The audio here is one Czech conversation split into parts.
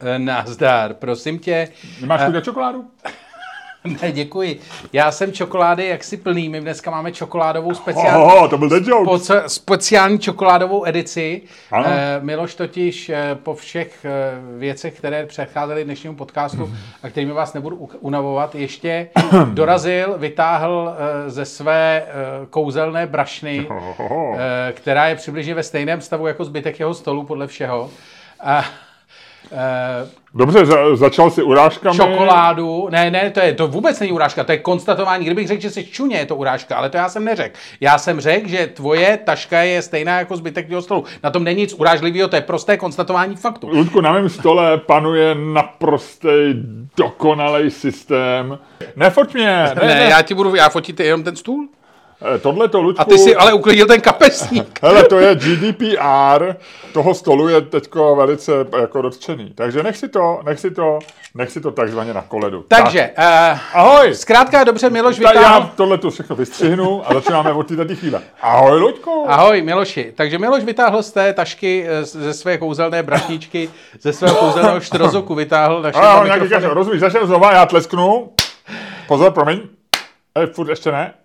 Eh, Nazdar, prosím tě. Nemáš chuť na čokoládu? Ne, děkuji. Já jsem čokolády jaksi plný. My dneska máme čokoládovou speciální, Oho, to byl ten joke. speciální čokoládovou edici. Ano. Eh, Miloš totiž eh, po všech eh, věcech, které předcházely dnešnímu podcastu a kterými vás nebudu unavovat, ještě dorazil, vytáhl eh, ze své eh, kouzelné brašny, eh, která je přibližně ve stejném stavu jako zbytek jeho stolu podle všeho. A, eh, Dobře, za, začal si urážkami. čokoládu. Ne, ne, to, je, to vůbec není urážka, to je konstatování. Kdybych řekl, že jsi čuně, je to urážka, ale to já jsem neřekl. Já jsem řekl, že tvoje taška je stejná jako zbytek tvého stolu. Na tom není nic urážlivého, to je prosté konstatování faktu. Ludku, na mém stole panuje naprostý dokonalý systém. Nefoť mě, ne, Ne, ne. já ti budu, já fotit jenom ten stůl. Eh, Tohle to, Ludku, A ty si ale uklidil ten kapesník. hele, to je GDPR, toho stolu je teďko velice jako dotčený. Takže nech si to, nech si to, nech si to takzvaně na koledu. Takže, uh, Tak. Ahoj! zkrátka dobře, Miloš Ta, já tohle tu všechno vystřihnu a začínáme od této chvíle. Ahoj, Luďku! Ahoj, Miloši. Takže Miloš vytáhl z té tašky, eh, ze své kouzelné brašničky, ze svého kouzelného štrozoku vytáhl naše Ahoj, nějaký rozumíš, začneme znova, já tlesknu. Pozor, promiň. E, furt ještě ne.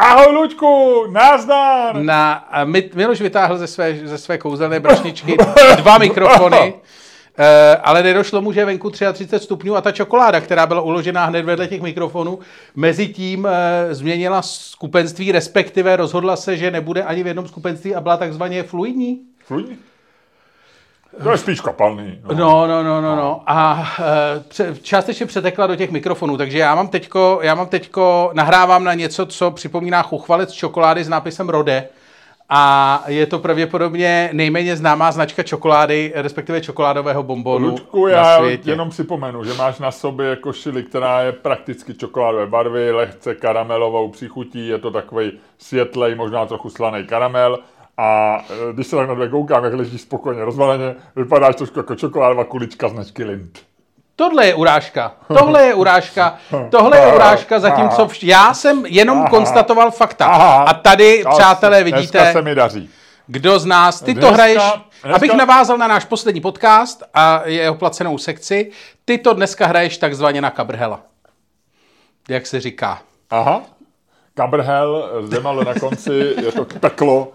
Ahoj, Luďku, nazdar! Na, Mi- Miloš vytáhl ze své, ze své kouzelné brašničky dva mikrofony, eh, ale nedošlo mu, že venku 33 stupňů a ta čokoláda, která byla uložená hned vedle těch mikrofonů, mezi tím eh, změnila skupenství, respektive rozhodla se, že nebude ani v jednom skupenství a byla takzvaně fluidní. Fluidní? To je spíš kapalný. No. No, no, no, no, no. A e, částečně přetekla do těch mikrofonů, takže já mám teďko, já mám teďko, nahrávám na něco, co připomíná chuchvalec čokolády s nápisem Rode. A je to pravděpodobně nejméně známá značka čokolády, respektive čokoládového bombonu Luďku, na já světě. jenom připomenu, že máš na sobě košili, která je prakticky čokoládové barvy, lehce karamelovou příchutí, je to takový světlej, možná trochu slaný karamel. A e, když se tak na tebe koukám, jak ležíš spokojně rozvaleně, vypadáš trošku jako čokoládová kulička značky Lind. Tohle je urážka. Tohle je urážka. Tohle je urážka, zatímco vš- já jsem jenom konstatoval fakta. Aha. A tady, A přátelé, Dneska vidíte, se mi daří. Kdo z nás, ty to Dneska- hraješ, dneska- abych navázal na náš poslední podcast a jeho placenou sekci, ty to dneska hraješ takzvaně na kabrhela. Jak se říká. Aha. Kabrhel s Demale na konci, je to peklo,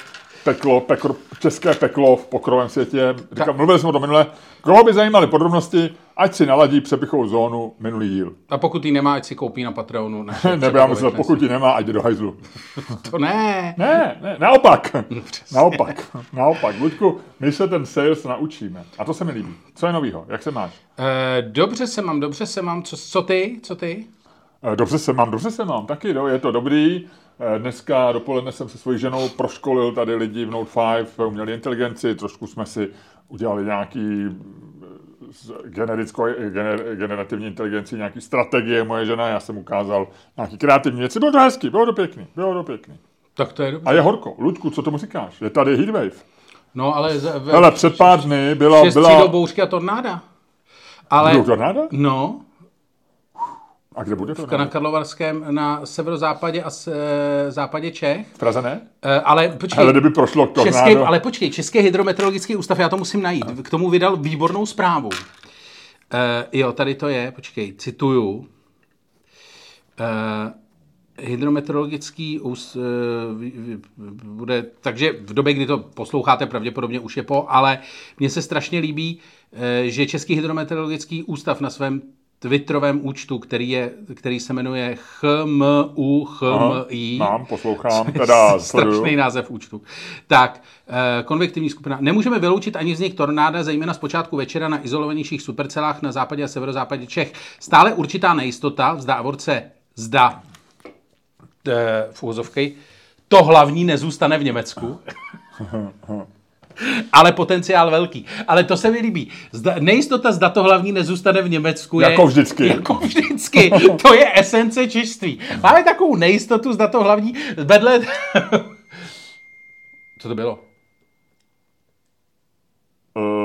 peklo, peklo, české peklo v pokrovém světě. Říkám, mluvili jsme o tom minule. Koho by zajímaly podrobnosti, ať si naladí přepichovou zónu minulý díl. A pokud ji nemá, ať si koupí na Patreonu. Nebo já myslel, předpověď pokud ji nemá, ať jde do hajzlu. To ne. Ne, ne, naopak. naopak, naopak. Luďku, my se ten sales naučíme. A to se mi líbí. Co je novýho? Jak se máš? E, dobře se mám, dobře se mám. Co, co ty? Co ty? Eh, Dobře se mám, dobře se mám, taky, no, je to dobrý. Eh, Dneska dopoledne jsem se svojí ženou proškolil tady lidi v Note 5, uměli inteligenci, trošku jsme si udělali nějaký eh, generickou, gener, generativní inteligenci, nějaký strategie moje žena, já jsem ukázal nějaký kreativní věci, bylo to hezký, bylo to pěkný, bylo to pěkný. Tak to je dobře. A je horko. Luďku, co tomu říkáš? Je tady heatwave. No ale z, ve, Hele, před pár dny byla... šest byla... bouřky a tornáda. Ale, Budou tornáda? no, A kde bude na tornádo? Karlovarském na severozápadě a s, e, západě Čech. V Praze ne? E, ale počkej, Hele, kdyby prošlo tornádo... Český, ale počkej, Český hydrometeorologický ústav, já to musím najít, k tomu vydal výbornou zprávu. E, jo, tady to je, počkej, cituju. E, hydrometeorologický vy- bude, takže v době, kdy to posloucháte, pravděpodobně už je po, ale mně se strašně líbí, že Český hydrometeorologický ústav na svém Twitterovém účtu, který, je, který se jmenuje HMUHMI. Mám, poslouchám, teda Strašný sleduju. název účtu. Tak, eh, konvektivní skupina. Nemůžeme vyloučit ani vznik tornáda, zejména z počátku večera na izolovanějších supercelách na západě a severozápadě Čech. Stále určitá nejistota, v závorce zda eh, v úvozovky, to hlavní nezůstane v Německu. Ale potenciál velký. Ale to se mi líbí. Zda, nejistota, zda to hlavní nezůstane v Německu. Je, Jako vždycky. Jako vždycky. To je esence čiství. Máme takovou nejistotu, zda to hlavní vedle... Co to bylo?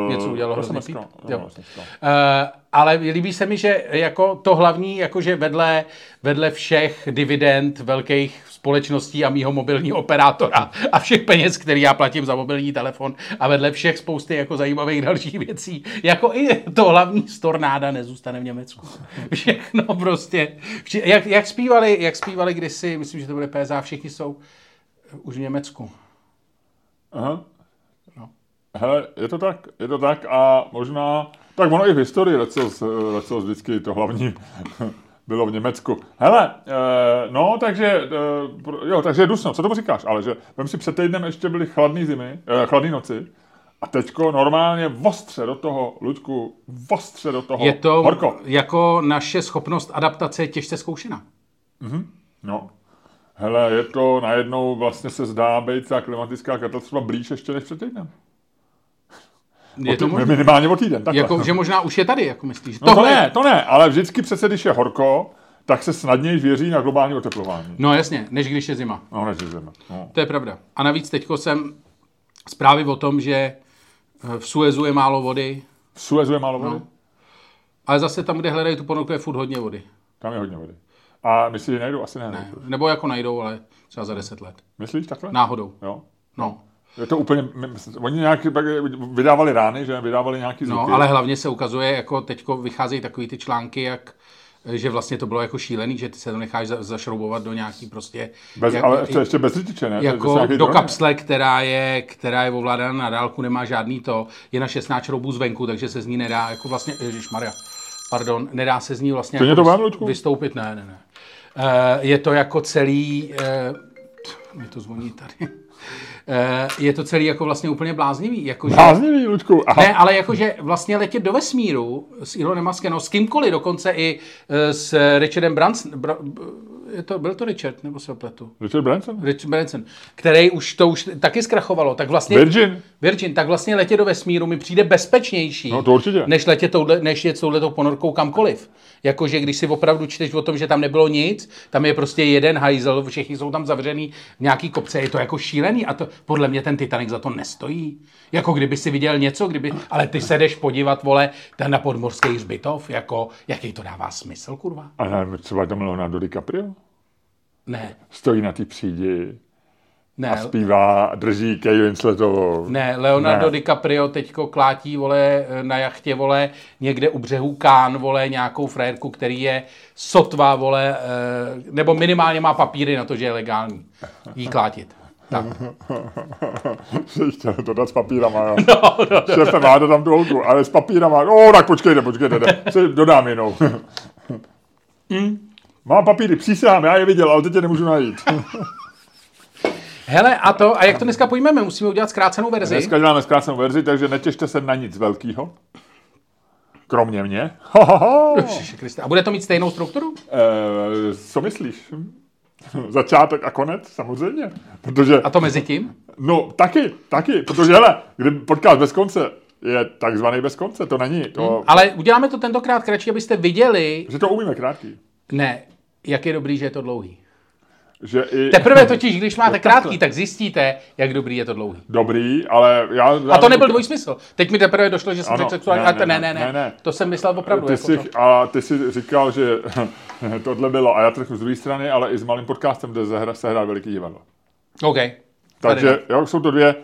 Něco udělalo hrozně no. Uh, ale líbí se mi, že jako to hlavní, jakože vedle, vedle všech dividend velkých společností a mýho mobilního operátora a všech peněz, který já platím za mobilní telefon a vedle všech spousty jako zajímavých dalších věcí, jako i to hlavní z tornáda nezůstane v Německu. Všechno prostě. Vši, jak, jak, zpívali, jak zpívali kdysi, myslím, že to bude PSA, všichni jsou už v Německu. Aha. Hele, je to tak, je to tak a možná, tak ono i v historii lecos, lecos vždycky to hlavní bylo v Německu. Hele, eh, no, takže, eh, pro- jo, takže je dusno, co tomu říkáš, ale že, vem si před týdnem ještě byly chladné zimy, eh, chladné noci a teďko normálně vostře do toho, Luďku, vostře do toho, Je to horko. jako naše schopnost adaptace je těžce zkoušena. No. Hele, je to najednou vlastně se zdá být ta klimatická katastrofa blíž ještě než před týdnem. Je to možné? Minimálně o týden, takhle. Jako, že možná už je tady, jako myslíš. No to ne, to ne, ale vždycky přece, když je horko, tak se snadněji věří na globální oteplování. No jasně, než když je zima. No, než je zima. No. To je pravda. A navíc teďko jsem zprávy o tom, že eh, v Suezu je málo vody, V Suezu je málo vody? No. ale zase tam, kde hledají tu ponorku, je furt hodně vody. Tam je hodně vody. A myslíš, že najdou? Asi ne. ne. Nebo jako najdou, ale třeba za deset let. Myslíš takhle? Náhodou. Jo. No. Je to úplně, oni nějaký, pak vydávali rány, že vydávali nějaký zvuky. No, ale hlavně se ukazuje, jako teďko vycházejí takový ty články, jak že vlastně to bylo jako šílený, že ty se to necháš za, zašroubovat do nějaký prostě... Bez, jak- ale ještě, ještě bez řidiče, ne? To jako nějaký do kapsle, která je, která je ovládána na dálku, nemá žádný to, je na 16 šroubů zvenku, takže se z ní nedá, jako vlastně, Maria, pardon, nedá se z ní vlastně Stejně jako to vám, vystoupit, ne, ne, ne. Uh, je to jako celý, uh, mi to zvoní tady, je to celý jako vlastně úplně bláznivý, jako že, Bláznivý, Luďku. Aha. ne, ale jakože vlastně letět do vesmíru s Elonem Muskem, no s kýmkoliv, dokonce i eh, s Richardem Branson, Bra, je to, byl to Richard, nebo se opletu? Richard Branson? Richard Branson, který už to už taky zkrachovalo, tak vlastně... Virgin? Virgin, tak vlastně letět do vesmíru mi přijde bezpečnější, No, to určitě. než letět touhle, než jet s touhletou ponorkou kamkoliv. Jakože když si opravdu čteš o tom, že tam nebylo nic, tam je prostě jeden hajzel, všichni jsou tam zavřený v nějaký kopce, je to jako šílený a to podle mě ten Titanic za to nestojí. Jako kdyby si viděl něco, kdyby, ale ty se jdeš podívat, vole, ten na podmorský hřbitov, jako, jaký to dává smysl, kurva? A ne, třeba tam Leonardo DiCaprio? Ne, Stojí na té přídi ne, a zpívá, drží Kay Winsletovou. Ne, Leonardo Ne. DiCaprio teďko klátí, vole, na jachtě, vole, někde u břehu Kán, vole, nějakou frérku, který je sotva, vole, eh, nebo minimálně má papíry na to, že je legální jí klátit. Tak. Chtěl to dát s papírama, jo. No, no, Šéfe, máte tam tu holku, ale s papírama. O, tak počkejte, počkejte, ne. Si dodám jinou. Mám papíry, přísahám, já je viděl, ale teď je nemůžu najít. Hele, a to, a jak to dneska pojmeme? Musíme udělat zkrácenou verzi. Dneska děláme zkrácenou verzi, takže netěšte se na nic velkého. Kromě mě. Ho, ho, ho. A bude to mít stejnou strukturu? Eh, co myslíš? Začátek a konec, samozřejmě. Protože, A to mezi tím? no taky, taky, protože hele, kdy podcast bez konce je takzvaný bez konce, to není, to, Ale uděláme to tentokrát kratší, abyste viděli, že to umíme krátký. ne, jak je dobrý, že je to dlouhý. Že i Teprve totiž, když máte krátký, tak zjistíte, jak dobrý je to dlouhý. dobrý, ale já... A to nebyl dvojsmysl. Teď mi teprve došlo, že jsem Ano, řekl sexuální. ne, Ne, ne, ne, ne, ne, ne. To jsem myslel opravdu. Ty Jako jsi, to. a ty jsi říkal, že tohle bylo, a já řeknu z druhé strany, ale i s malým podcastem, kde se hrá veliký divadlo. OK. Takže jo, jsou to dvě...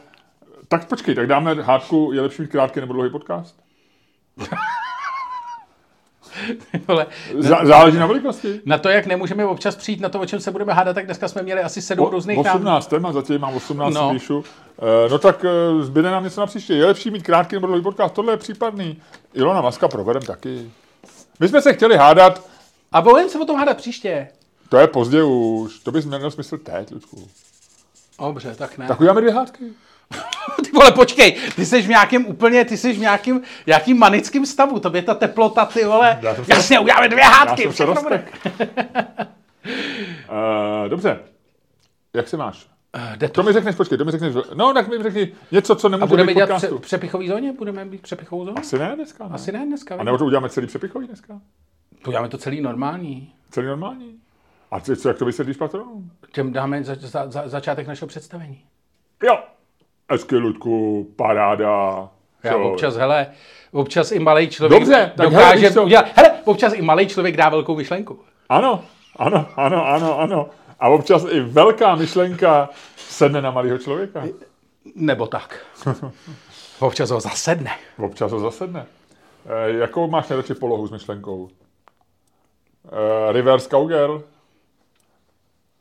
Tak počkej, tak dáme hádku, je lepší mít krátký nebo dlouhý podcast? Ale Zá, záleží na velikosti. na to, jak nemůžeme občas přijít na to, o čem se budeme hádat, tak dneska jsme měli asi sedm různých návrhů. 18 téma, zatím mám 18, No. no. píšu. E, no tak e, zbyde nám něco na příště. Je lepší mít krátký nebo dlouhý podcast? Tohle je případný. Ilona Maska provedem taky. My jsme se chtěli hádat, A budeme se o tom hádat příště. to je pozdě už, to bys měl smysl teď, Luďku. Dobře, tak ne. Tak uděláme dvě hádky. Ty vole, počkej, ty jsi v nějakém úplně, ty jsi v nějakým, nějakým manickým stavu, tobě ta teplota, ty vole, Já jsem jasně, uděláme dvě Já hádky. jsem bude. přerostek. uh, dobře. Jak se máš? Jde to. To mi řekneš, počkej, to mi řekneš, no tak mi řekni něco, co A nemůže budeme být v dělat podcastu. pře- přepichový zóně? Budeme být přepichovou zóně? Asi ne dneska, ne? Asi ne dneska. A nebo to uděláme celý přepichový dneska? Uděláme to celý normální. Celý normální? A co, jak to vysvětlíš patronům? Těm dáme za, za, za, začátek našeho představení. Jo. Hezky, Ludku, paráda. Já Co? občas, hele, občas i malý člověk Dobře, tak hele, dokáže víš co? udělat, hele, občas i malý člověk dá velkou myšlenku. Ano, ano, ano, ano, ano. A občas i velká myšlenka sedne na malého člověka. Nebo tak. občas ho zasedne. Občas ho zasedne. E, jakou máš nejradši polohu s myšlenkou? E, reverse cowgirl?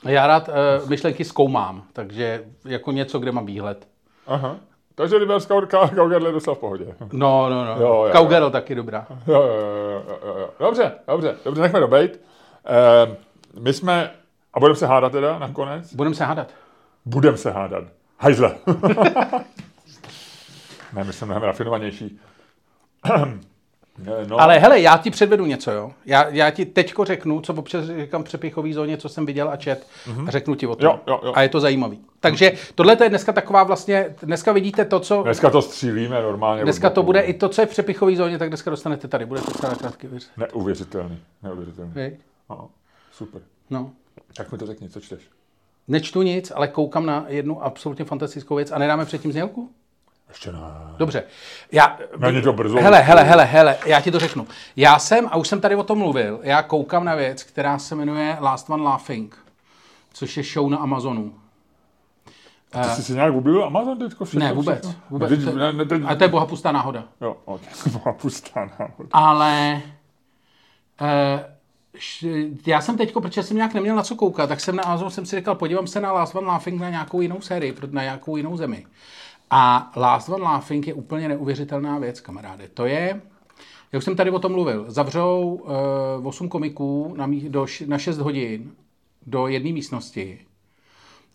Já rád uh, myšlenky zkoumám, takže jako něco, kde mám výhled. Aha. Takže cow- cow- cowgirl je docela v pohodě. No, no, no. Jo, jo, jo. Cowgirl taky dobrá. Jo, jo, jo, jo, jo, jo. Dobře, dobře, dobře, nechme to bejt. E, my jsme, a budeme se hádat teda nakonec? Budeme se hádat. Budeme se hádat. Hajzle. ne, my jsme mnohem rafinovanější. no, Ale hele, já ti předvedu něco, jo. Já, já ti teďko řeknu, co občas říkám v přepichové zóně, co jsem viděl a čet, a řeknu ti o tom. Jo, jo, jo. A je to zajímavý. Takže tohle je dneska taková vlastně, dneska vidíte to, co... Dneska to střílíme normálně. Dneska to bude i to, co je v přepichové zóně, tak dneska dostanete tady. Bude to celá krátký věc. Neuvěřitelný, neuvěřitelný. Hej. Aha, super. No. Tak mi to řekni, co čteš? Nečtu nic, ale koukám na jednu absolutně fantastickou věc a nedáme předtím znělku? Ještě ne. Dobře. Já, Není to brzo. Hele, hele, hele, hele, já ti to řeknu. Já jsem, a už jsem tady o tom mluvil, já koukám na věc, která se jmenuje Last One Laughing, což je show na Amazonu. Ty jsi si nějak objevil Amazon teďko všechno? Ne, vůbec. všechno? vůbec. Teď, To- ne, ne, teď, A to je bohapustá náhoda. Jo, ok. Byla pustá náhoda. Ale eh, š- já jsem teďko, protože jsem nějak neměl na co koukat, tak jsem na Amazon jsem si říkal, podívám se na Last One Laughing na nějakou jinou sérii, na nějakou jinou zemi. A Last One Laughing je úplně neuvěřitelná věc, kamaráde. To je, jak už jsem tady o tom mluvil, zavřou uh, 8 komiků na, mí, do, na 6 hodin do jedné místnosti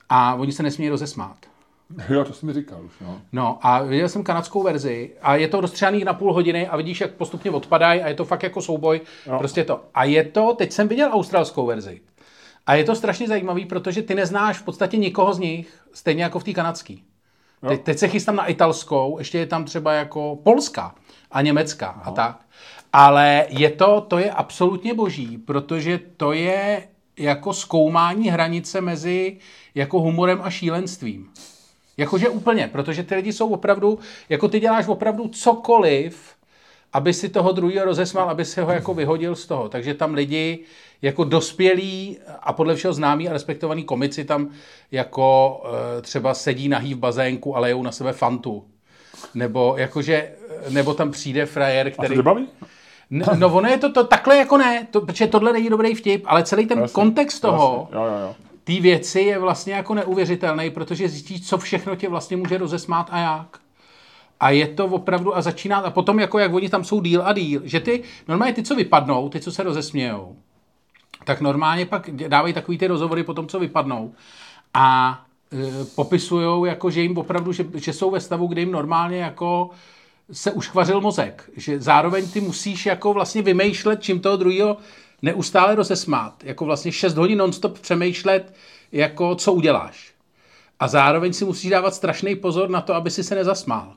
a oni se nesmějí rozesmát. Jo, to jsi mi říkal už, no. No a viděl jsem kanadskou verzi a je to rozstřelaný na půl hodiny a vidíš, jak postupně odpadají a je to fakt jako souboj. Jo. Prostě to. A je to, teď jsem viděl australskou verzi. A je to strašně zajímavý, protože ty neznáš v podstatě nikoho z nich, stejně jako v té kanadské. Teď, teď se chystám na italskou, ještě je tam třeba jako polská a německá a tak. Ale je to, to je absolutně boží, protože to je jako zkoumání hranice mezi jako humorem a šílenstvím. Jakože úplně, protože ty lidi jsou opravdu, jako ty děláš opravdu cokoliv, aby si toho druhého rozesmal, aby si ho jako vyhodil z toho. Takže tam lidi jako dospělí a podle všeho známí a respektovaní komici tam jako e, třeba sedí nahý v bazénku a lejou na sebe fantu. Nebo jakože, nebo tam přijde frajer, A který... tě baví? Ne, no ono je to, to takhle jako ne, to, protože tohle není dobrý vtip, ale celý ten Jasně, kontext toho, Jasně. Jo, jo, jo. té věci je vlastně jako neuvěřitelný, protože zjistíš, co všechno tě vlastně může rozesmát a jak. A je to opravdu, a začíná, a potom jako jak oni tam jsou díl a díl, že ty, normálně ty, co vypadnou, ty, co se rozesmějou, tak normálně pak dávají takový ty rozhovory po tom, co vypadnou a e, popisujou, jako, že jim opravdu, že, že jsou ve stavu, kde jim normálně jako se uškvařil mozek. Že zároveň ty musíš jako vlastně vymýšlet, čím toho druhého neustále rozesmát. Jako vlastně 6 hodin nonstop přemýšlet, jako co uděláš. A zároveň si musíš dávat strašný pozor na to, aby si se nezasmál.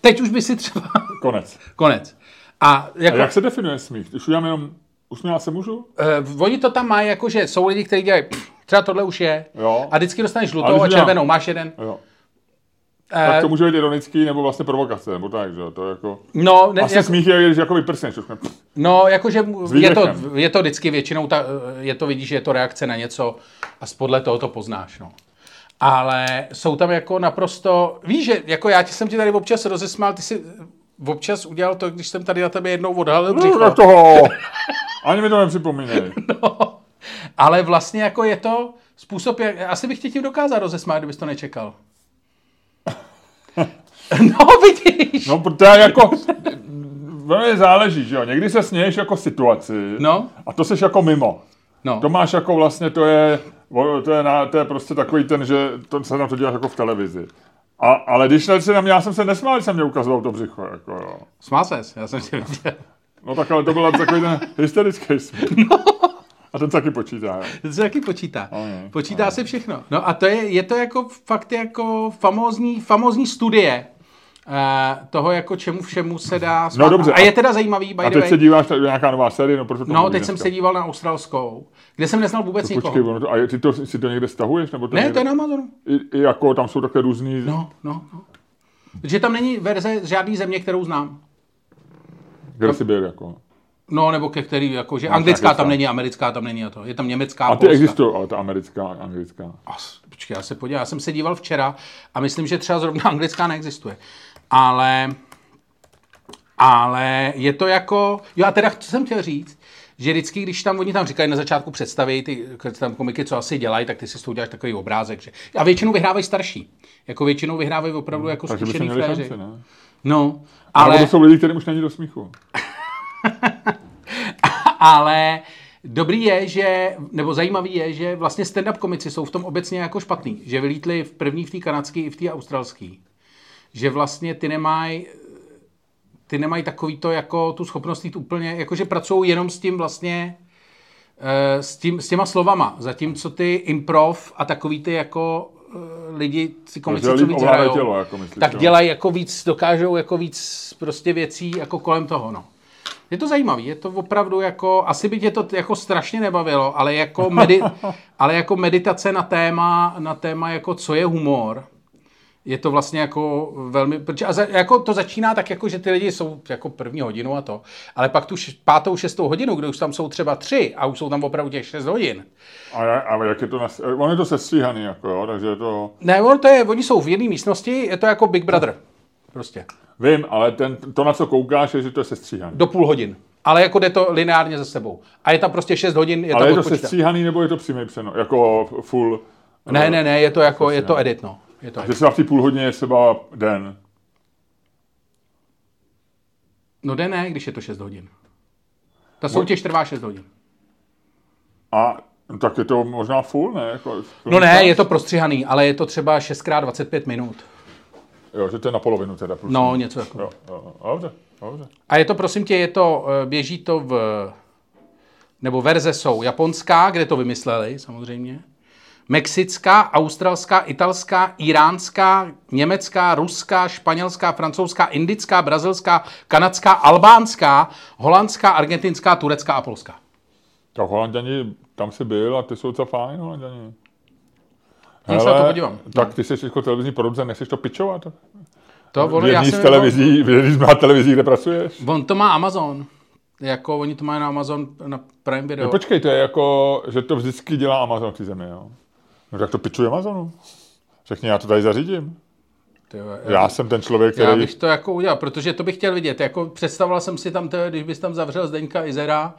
Teď už by si třeba... Konec. Konec. A A jako... jak se definuje smích? Když udělám jenom usmívat se můžu? Uh, oni to tam mají, jako že jsou lidi, kteří dělají, "Pff, třeba tohle už je. Jo. A vždycky dostaneš žlutou a červenou. Máš jeden. Jo. Eh, Tak to může být ironický nebo vlastně provokace, nebo tak, že to je jako... No, ne, Asi jako, smích je, když jako vyprsneš. no, jakože je to, je to vždycky většinou, ta, je to vidíš, že je to reakce na něco a podle toho to poznáš. No. Ale jsou tam jako naprosto, víš, že jako já ti jsem ti tady občas rozesmál, ty si občas udělal to, když jsem tady na tebe jednou odhalil No, břicho. tak toho! Ani mi to nepřipomínej. No, ale vlastně jako je to způsob, jak, asi bych tě tím dokázal rozesmát, kdybys to nečekal. No, vidíš. No, protože jako... Velmi záleží, že jo. Někdy se směješ jako situaci No. a to seš jako mimo. No. To máš jako vlastně, to je, to je, na, to je prostě takový ten, že to se tam to děláš jako v televizi. A, ale když se na mě, já jsem se nesmál, když jsem mě ukazoval to břicho, jako jo. Smál ses, já jsem tě viděl. No tak ale to byl takový ten hysterický smích. No. A ten taky počítá, jo. To se taky počítá. Ano, Počítá se všechno. No a to je, je to jako fakt jako famózní, famózní studie eh, toho, jako čemu všemu se dá smát. No dobře, A je teda zajímavý, by A teď way. se díváš na nějaká nová série, no proto to No, teď jsem dneska. se díval na australskou, kde jsem neznal vůbec nikoho. Počkej, ono to, a ty to, si to někde stahuješ? Nebo to Ne, někde, to je na Amazonu. i, i, jako tam jsou také různý... No, no, no. Protože tam není verze z žádný země, kterou znám. Kde jsi byl jako? No, nebo ke který, jako, že No, anglická tam není, americká tam není a to. Je tam německá, A ty existují, ale ta americká, anglická. As, počkej, já se podívám, já jsem se díval včera a myslím, že třeba zrovna anglická neexistuje. Ale, ale je to jako, jo a teda co jsem chtěl říct, že vždycky, když tam oni tam říkají na začátku představy, ty tam komiky, co asi dělají, tak ty si s tou děláš takový obrázek. Že... A většinou vyhrávají starší. Jako většinou vyhrávají opravdu jako by se zkušený fréři. No, Ale to jsou lidi, kterým už není do smíchu. ale dobrý je, že, nebo zajímavý je, že vlastně stand-up komici jsou v tom obecně jako špatný. Že vylítli v první v té kanadské i v té australské. Že vlastně ty nemají ty nemají takový to jako tu schopnost jít úplně, jakože pracují jenom s tím vlastně eh, s, tím, s těma slovama, zatímco ty improv a takový ty jako lidi, ty komici, co víc hrajou, tělo, jako myslíš, tak dělají jako víc, dokážou jako víc prostě věcí jako kolem toho, no. Je to zajímavý, je to opravdu jako, asi by tě to jako strašně nebavilo, ale jako, medi, ale jako meditace na téma, na téma jako co je humor, je to vlastně jako velmi, protože a za, jako to začíná tak jako, že ty lidi jsou jako první hodinu a to, ale pak tu š, pátou, šestou hodinu, kde už tam jsou třeba tři a už jsou tam opravdu těch šest hodin. A, já- ale jak je to, nas... on je to sestříhaný, jako jo, takže je to... Ne, on to je, oni jsou v jedné místnosti, je to jako Big Brother. Prostě. Vím, ale ten, to, na co koukáš, je, že to je sestříhaný. Do půl hodin. Ale jako jde to lineárně za sebou. A je tam prostě 6 hodin, je ale je to sestříhaný, nebo je to přímý přenos? Jako full... Ne, ne, ne, je to jako, je to edit, no. Je to Že edit. se v té půl hodině je třeba den. No jde ne, když je to 6 hodin. Ta soutěž trvá 6 hodin. A tak je to možná full, ne? Jako, No ne, je to prostřihaný, ale je to třeba 6x25 minut. Jo, že to je na polovinu teda. Plus. No, něco jako. Jo, jo, jo, dobře, dobře. A je to, prosím tě, je to, eh, běží to v, nebo verze jsou japonská, kde to vymysleli, samozřejmě, mexická, australská, italská, iránská, německá, ruská, španělská, francouzská, indická, brazilská, kanadská, albánská, holandská, argentinská, turecká a polská. Tak Holanděni, tam jsi byl a ty jsou docela fajn, Holanděni. Já se to podívám. Tak ty jsi jako televizní producent, nechceš to pičovat? To, V ono, já jedný z jsem, televizí, v jedný z mnoha televizí, kde pracuješ? on to má Amazon. Jako oni to mají na Amazon, na Prime Video. No, počkej, to je jako, že to vždycky dělá Amazon v té zemi, jo? No tak to pičuje Amazonu. Řekni, já to tady zařídím. Ty jo, Já jsem ten člověk, Já který... bych to jako udělal, protože to bych chtěl vidět. Jako představoval jsem si tam, to, když bys tam zavřel Zdeňka Izera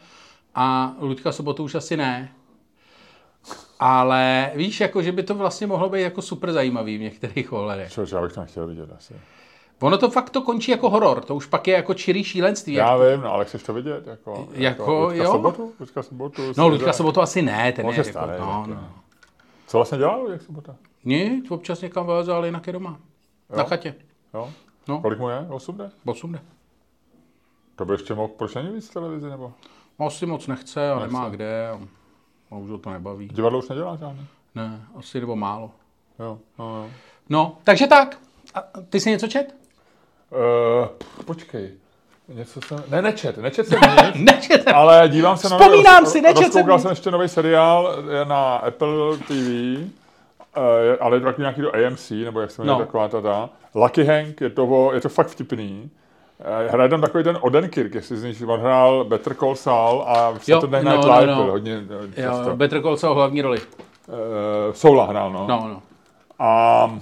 a Luďka Sobotu už asi ne. Ale víš, jako, že by to vlastně mohlo být jako super zajímavý v některých ohledech. Čo, já bych to nechtěl vidět asi. Ono to fakt to končí jako horor, to už pak je jako čirý šílenství. Já vím, no, ale chceš to vidět? Jako, Jako, Luďka jo. Sobotu? Luďka Sobotu? No, dá- Sobotu asi ne, ten On je jako, no, tak, no. Co vlastně dělal Luděk Sobota? Nic, občas někam vyleze, ale jinak je doma. Na chatě. Jo? No. Kolik mu je? 8 jde? 8 jde. To by ještě mohl, proč není víc v televizi, nebo? Asi moc nechce a nemá Nechce. kde. A, a už ho to nebaví. Divadlo už nedělá žádný? Ne, asi nebo málo. Jo, no, jo. No, takže tak. A ty jsi něco čet? Uh, počkej. Něco jsem... Ne, nečet, nečet jsem nic. Nečet. Ale dívám se na... Vzpomínám si, nečet jsem Rozkoukal jsem ještě nový seriál na Apple TV, eh, ale je to nějaký do AMC, nebo jak se jmenuje No. taková ta, ta. Lucky Hank, je to, je to fakt vtipný. Eh, Hraje tam takový ten Odenkirk, jestli zníš, on hrál Better Call Saul a v Jo, Saturday no, Night no, Live no. byl hodně eh, Jo, často. Better Call Saul hlavní roli. Eh, Soula hrál, no. No, no. A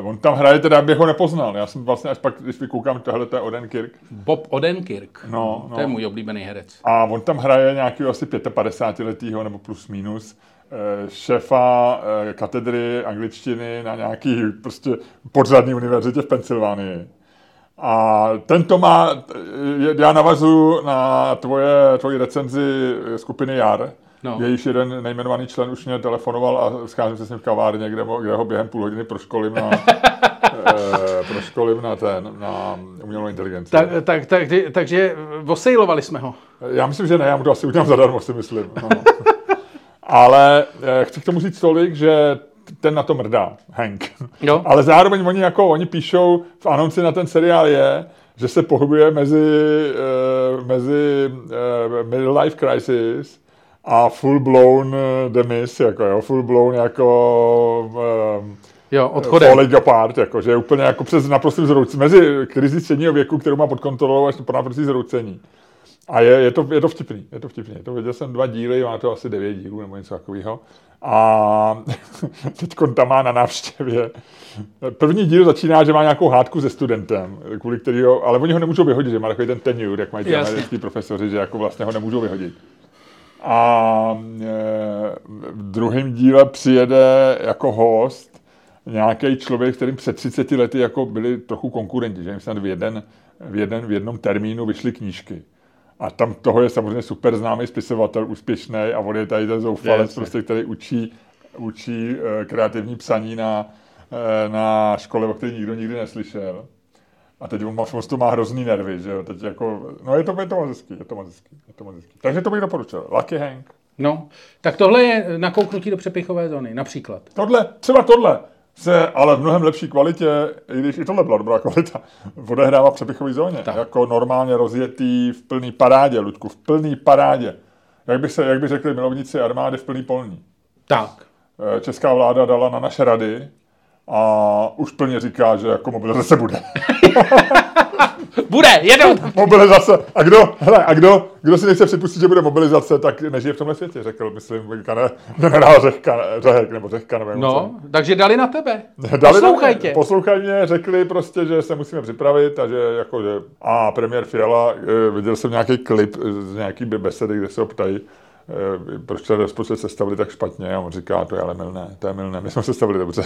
uh, on tam hraje, teda bych ho nepoznal. Já jsem vlastně až pak, když vykoukám, tohle to je Odenkirk. Bob Odenkirk. No, no. To je můj oblíbený herec. A on tam hraje nějakého asi 55-letého nebo plus minus eh, šéfa eh, katedry angličtiny na nějaký prostě podřadný univerzitě v Pensylvánii. A tento má, já navazuju na tvoje, tvoji recenzi skupiny Jar, No. jejíž jeden nejmenovaný člen už mě telefonoval a scházím se s ním v kavárně, kde, mo- kde ho během půl hodiny proškolím na, eh, proškolím na, ten, na umělou inteligenci. Tak, tak, tak, takže osejlovali jsme ho. Já myslím, že ne, já mu to asi udělám zadarmo, si myslím. No. Ale eh, chci k tomu říct tolik, že ten na to mrdá, Hank. Jo. Ale zároveň oni jako, oni píšou, v anonci na ten seriál je, že se pohybuje mezi, uh, mezi uh, middle life crisis a full blown uh, demis, jako jo, full blown jako uh, Jo, odchodem. falling apart, jako, že je úplně jako přes naprostý zroucení, mezi krizi středního věku, kterou má pod kontrolou, až po naprostý zroucení. A je, je, to, je to vtipný, je to vtipný. To viděl jsem dva díly, má to asi devět dílů nebo něco takového. A teď tam má na návštěvě. První díl začíná, že má nějakou hádku se studentem, kvůli kterého, ale oni ho nemůžou vyhodit, že má takový ten tenure, jak mají ty profesoři, že jako vlastně ho nemůžou vyhodit. A e, v druhém díle přijede jako host nějaký člověk, kterým před 30 lety jako byli trochu konkurenti, že jim snad v, jeden, v, jeden, v jednom termínu vyšly knížky. A tam toho je samozřejmě super známý spisovatel, úspěšný a on je tady ten zoufalec, prostě, který učí, učí eh, kreativní psaní na, eh, na škole, o které nikdo nikdy neslyšel. A teď on z toho má hrozný nervy, že jo, teď jako, no je to, je to moc hezký, je to moc hezký, je to moc hezký. Takže to bych doporučil. Lucky Hank. No, tak tohle je nakouknutí do přepichové zóny, například. Tohle, třeba tohle, se ale v mnohem lepší kvalitě, i když i tohle byla dobrá kvalita, odehrává v přepichové zóně. Tak. Jako normálně rozjetý v plný parádě, Ludku, v plný parádě. Jak by, se, jak by řekli milovníci armády v plný polní. Tak. Eh, Česká vláda dala na naše rady a už plně říká, že jako mobilizace bude. Bude, jedou tam. mobilizace. A kdo, hele, a kdo, kdo si nechce připustit, že bude mobilizace, tak nežije v tomhle světě, řekl, myslím, kane, generál Řehka, Řehek, nebo Řehka, nevím. No, takže dali na tebe. Dali Poslouchaj na- tě. Poslouchaj mě, řekli prostě, že se musíme připravit a že jako, že a premiér Fiala, eh, viděl jsem nějaký klip z nějaký besedy, kde se ho ptají, proč ten rozpočet sestavili tak špatně a on říká, to je ale milné, to je milné, my jsme sestavili dobře.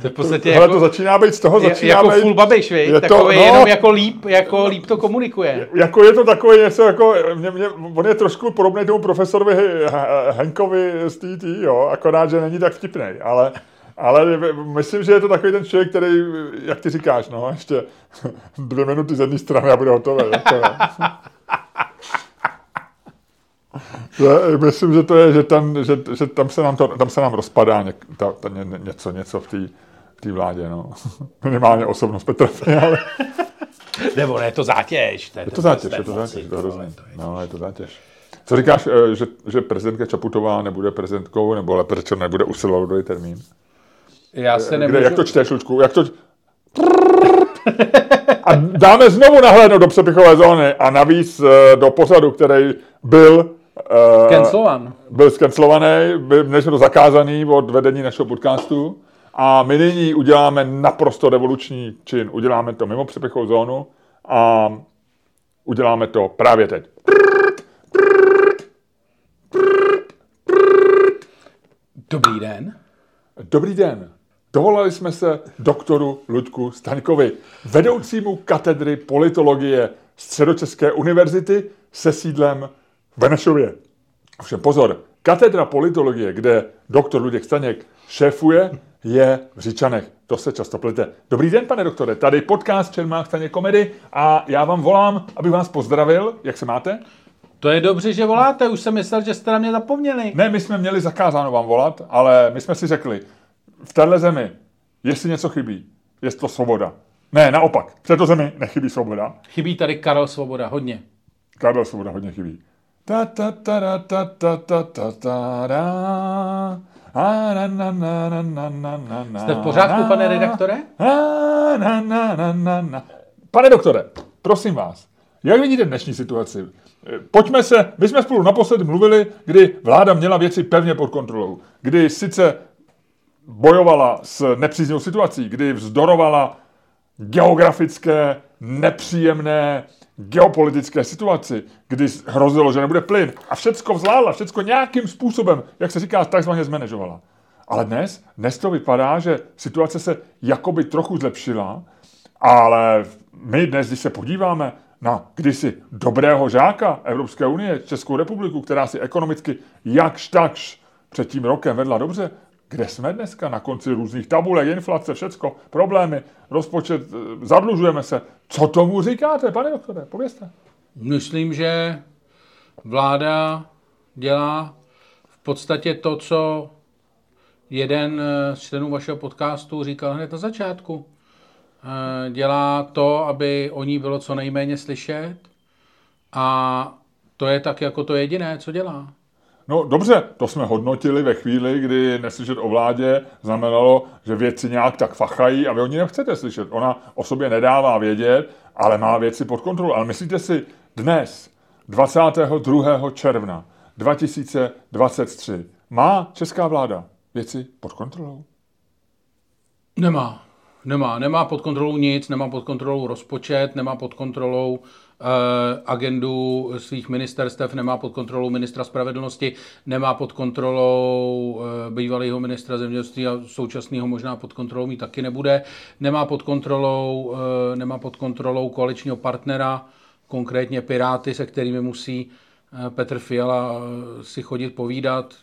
To je v podstatě Hele, jako, to začíná být z toho, začíná jako být, full babiš, je to- Takový no. jenom jako líp, jako líp to komunikuje. jako je to takové něco, jako, mě, mě, on je trošku podobný tomu profesorovi Henkovi z TT, jo, akorát, že není tak vtipný, ale, ale myslím, že je to takový ten člověk, který, jak ty říkáš, no, ještě dvě minuty z jedné strany a bude hotový. Jako, no. To je- myslím, že to je, že tam, že, že tam, se, nám to, tam se nám rozpadá něk, ta, ta, ně, něco, něco v té v té vládě, no. Minimálně osobnost Petra Fialy. Nebo ne, je to zátěž. To je, Je to zátěž, je to zátěž, to je hrozný. No, je to zátěž. Co říkáš, eh, že, že prezidentka Čaputová nebude prezidentkou, nebo lépe řečeno nebude usilovat o druhý termín? Já se Kde, nemůžu... jak to čteš, Lučku? Jak to... A dáme znovu nahlédnout do přepichové zóny a navíc eh, do pořadu, který byl eh, Cancelovan. byl skancelovaný, byl, to zakázaný od vedení našeho podcastu a my nyní uděláme naprosto revoluční čin. Uděláme to mimo přepichovou zónu a uděláme to právě teď. Dobrý den. Dobrý den. Dovolali jsme se doktoru Luďku Staňkovi, vedoucímu katedry politologie Středočeské univerzity se sídlem Benešově. Ovšem pozor, katedra politologie, kde doktor Luděk Staněk šéfuje, je v Říčanech. To se často plete. Dobrý den, pane doktore, tady podcast Čermák Staněk komedy a já vám volám, abych vás pozdravil. Jak se máte? To je dobře, že voláte, už jsem myslel, že jste na mě zapomněli. Ne, my jsme měli zakázáno vám volat, ale my jsme si řekli, v téhle zemi, jestli něco chybí, je to svoboda. Ne, naopak, v této zemi nechybí svoboda. Chybí tady Karel Svoboda, hodně. Karel svoboda hodně chybí. Ta ta ta ra, ta ta ta ta ta ra. A na na na na na na na na Jste v pořádku, na. pane redaktore? A na na na na na. Pane doktore, prosím vás, jak vidíte dnešní situaci? Pojďme se, my jsme spolu naposledy mluvili, kdy vláda měla věci pevně pod kontrolou, kdy sice bojovala s nepříznivou situací, kdy vzdorovala geografické, nepříjemné geopolitické situaci, kdy hrozilo, že nebude plyn a všecko zvládla, všecko nějakým způsobem, jak se říká, takzvaně zmanežovala. Ale dnes, dnes to vypadá, že situace se jakoby trochu zlepšila, ale my dnes, když se podíváme na kdysi dobrého žáka Evropské unie, Českou republiku, která si ekonomicky jakž takž před tím rokem vedla dobře, kde jsme dneska na konci různých tabulek, inflace, všecko, problémy, rozpočet, eh, zadlužujeme se. Co tomu říkáte, pane doktore? Povězte. Myslím, že vláda dělá v podstatě to, co jeden eh, z členů vašeho podcastu říkal hned na začátku. Eh, Dělá to, aby o ní bylo co nejméně slyšet a to je tak jako to jediné, co dělá. No dobře, to jsme hodnotili ve chvíli, kdy neslyšet o vládě znamenalo, že věci nějak tak fachají a vy o ní nechcete slyšet. Ona o sobě nedává vědět, ale má věci pod kontrolou. Ale myslíte si, dnes, 22. června 2023, má česká vláda věci pod kontrolou? Nemá. Nemá. Nemá pod kontrolou nic, nemá pod kontrolou rozpočet, nemá pod kontrolou Eh, agendu svých ministerstev, nemá pod kontrolou ministra spravedlnosti, nemá pod kontrolou eh, bývalého ministra zemědělství a současného možná pod kontrolou mít taky nebude, nemá pod kontrolou, eh, nemá pod kontrolou koaličního partnera, konkrétně Piráty, se kterými musí Petr Fiala si chodit povídat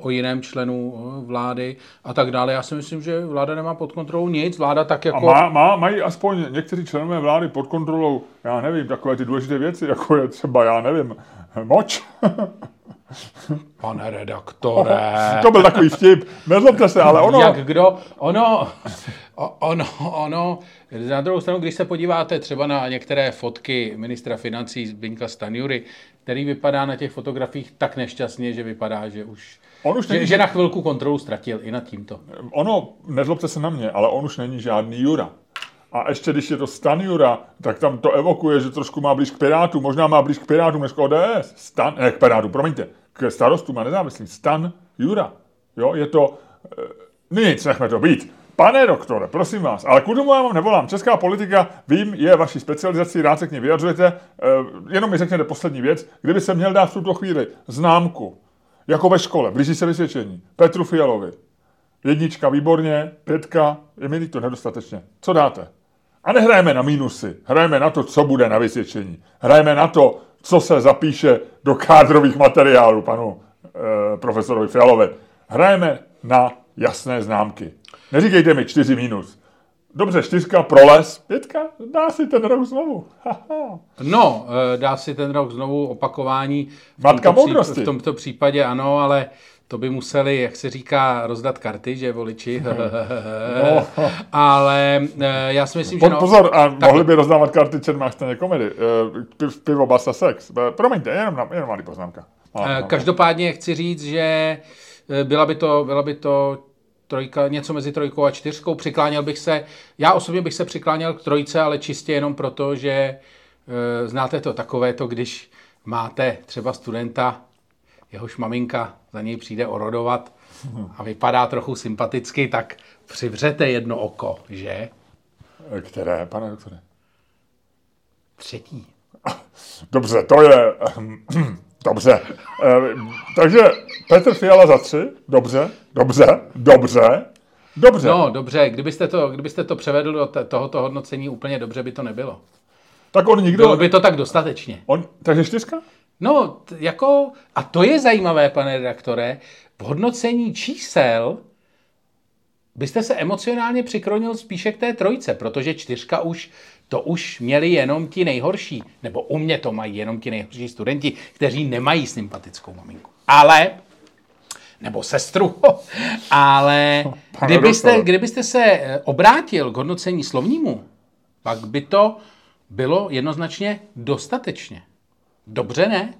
o jiném členu vlády a tak dále. Já si myslím, že vláda nemá pod kontrolou nic. Vláda tak jako... A má, má, mají aspoň někteří členové vlády pod kontrolou, já nevím, takové ty důležité věci, jako je třeba, já nevím, moč. Pane redaktore. to byl takový vtip, nezlobte se, ale ono... Jak kdo, ono, ono, ono, na druhou stranu, když se podíváte třeba na některé fotky ministra financí Zbyňka Stanjury, který vypadá na těch fotografiích tak nešťastně, že vypadá, že už On už není... že, že na chvilku kontrolu ztratil i nad tímto. Ono, nezlobte se na mě, ale on už není žádný Jura. A ještě když je to Stan Jura, tak tam to evokuje, že trošku má blíž k Pirátu, možná má blíž k Pirátům než k ODS. Stan, ne, k Pirátu, promiňte, k starostům a nezávislým. Stan Jura. Jo, je to... E, nic, nechme to být. Pane doktore, prosím vás, ale k tomu já vám nevolám. Česká politika, vím, je vaší specializací, rád se k ní vyjadřujete. E, jenom mi řekněte poslední věc. Kdyby se měl dát v tuto chvíli známku jako ve škole, blíží se vysvědčení. Petru Fialovi. Jednička výborně, pětka, je mi to nedostatečně. Co dáte? A nehrajeme na mínusy, hrajeme na to, co bude na vysvědčení. Hrajeme na to, co se zapíše do kádrových materiálů panu e, profesorovi Fialovi. Hrajeme na jasné známky. Neříkejte mi čtyři mínus. Dobře, čtyřka pro les, pětka, dá si ten rok znovu. no, eh, dá si ten rok znovu opakování. V Matka moudrosti. v tomto případě ano, ale to by museli, jak se říká, rozdat karty, že voliči. no. Ale eh, já si myslím, že... No, pozor, a tak... mohli by rozdávat karty Čermášteně komedy. Eh, pivo, basa, sex. Promiňte, jenom, jenom malý poznámka. Každopádně chci říct, že byla by to, byla by to trojka, něco mezi trojkou a čtyřkou. Přikláněl bych se, já osobně bych se přikláněl k trojce, ale čistě jenom proto, že e, znáte to takové to, když máte třeba studenta, jehož maminka za něj přijde orodovat a vypadá trochu sympaticky, tak přivřete jedno oko, že? Které, pane doktore? Třetí. Dobře, to je... Dobře. E, takže Petr Fiala za tři, dobře, dobře, dobře, dobře. No, dobře, kdybyste to, kdybyste to převedl do tohoto hodnocení úplně dobře, by to nebylo. Tak on nikdo... Bylo by to tak dostatečně. On, takže čtyřka? No, t- jako, a to je zajímavé, pane redaktore, v hodnocení čísel byste se emocionálně přikronil spíše k té trojce, protože čtyřka už, to už měli jenom ti nejhorší, nebo u mě to mají jenom ti nejhorší studenti, kteří nemají sympatickou maminku. Ale nebo sestru, ale kdybyste, kdybyste se eh, obrátil k hodnocení slovnímu, pak by to bylo jednoznačně dostatečně. Dobře, ne?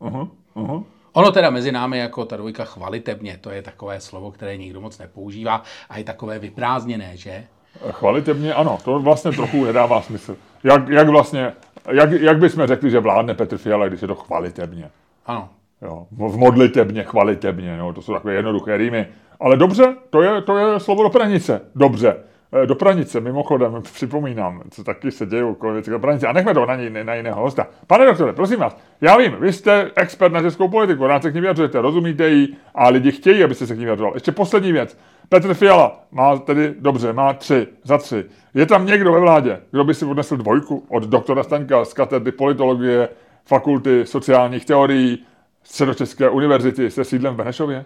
Uh-huh, uh-huh. Ono teda mezi námi jako ta dvojka chvalitebně, to je takové slovo, které nikdo moc nepoužívá a je takové vyprázdněné, že? Chvalitebně, ano, to vlastně trochu nedává smysl. Jak, jak vlastně, jak, jak bychom řekli, že vládne Petr Fiala, když je to chvalitebně? Ano, Jo, v modlitebně, chvalitebně, no, to jsou takové jednoduché rýmy. Ale dobře, to je, to je slovo do pranice. Dobře. E, do pranice, mimochodem, připomínám, co taky se dějí kolem věcí do pranice. A nechme to na, ní, na jiného hosta. Pane doktore, prosím vás, já vím, vy jste expert na českou politiku, rád se k ní vyjadřujete, rozumíte ji a lidi chtějí, abyste se k ní vyjadřoval. Ještě poslední věc. Petr Fiala má tedy, dobře, má tři, za tři. Je tam někdo ve vládě, kdo by si odnesl dvojku od doktora Staňka z katedry politologie, fakulty sociálních teorií, Středočeské univerzity se sídlem v Benešově?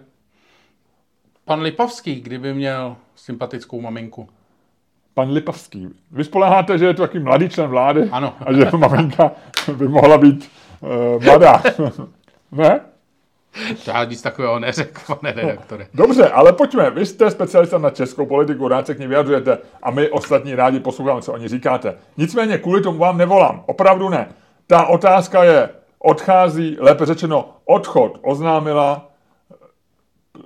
Pan Lipavský, kdyby měl sympatickou maminku. Pan Lipavský. Vy spoleháte, že je to takový mladý člen vlády? Ano. A že maminka by mohla být uh, mladá. ne? To já nic takového neřekl, pane redaktore. Dobře, ale pojďme. Vy jste specialista na českou politiku, rád se k ní vyjadřujete a my ostatní rádi posloucháme, co oni říkáte. Nicméně kvůli tomu vám nevolám. Opravdu ne. Ta otázka je, odchází, lépe řečeno odchod, oznámila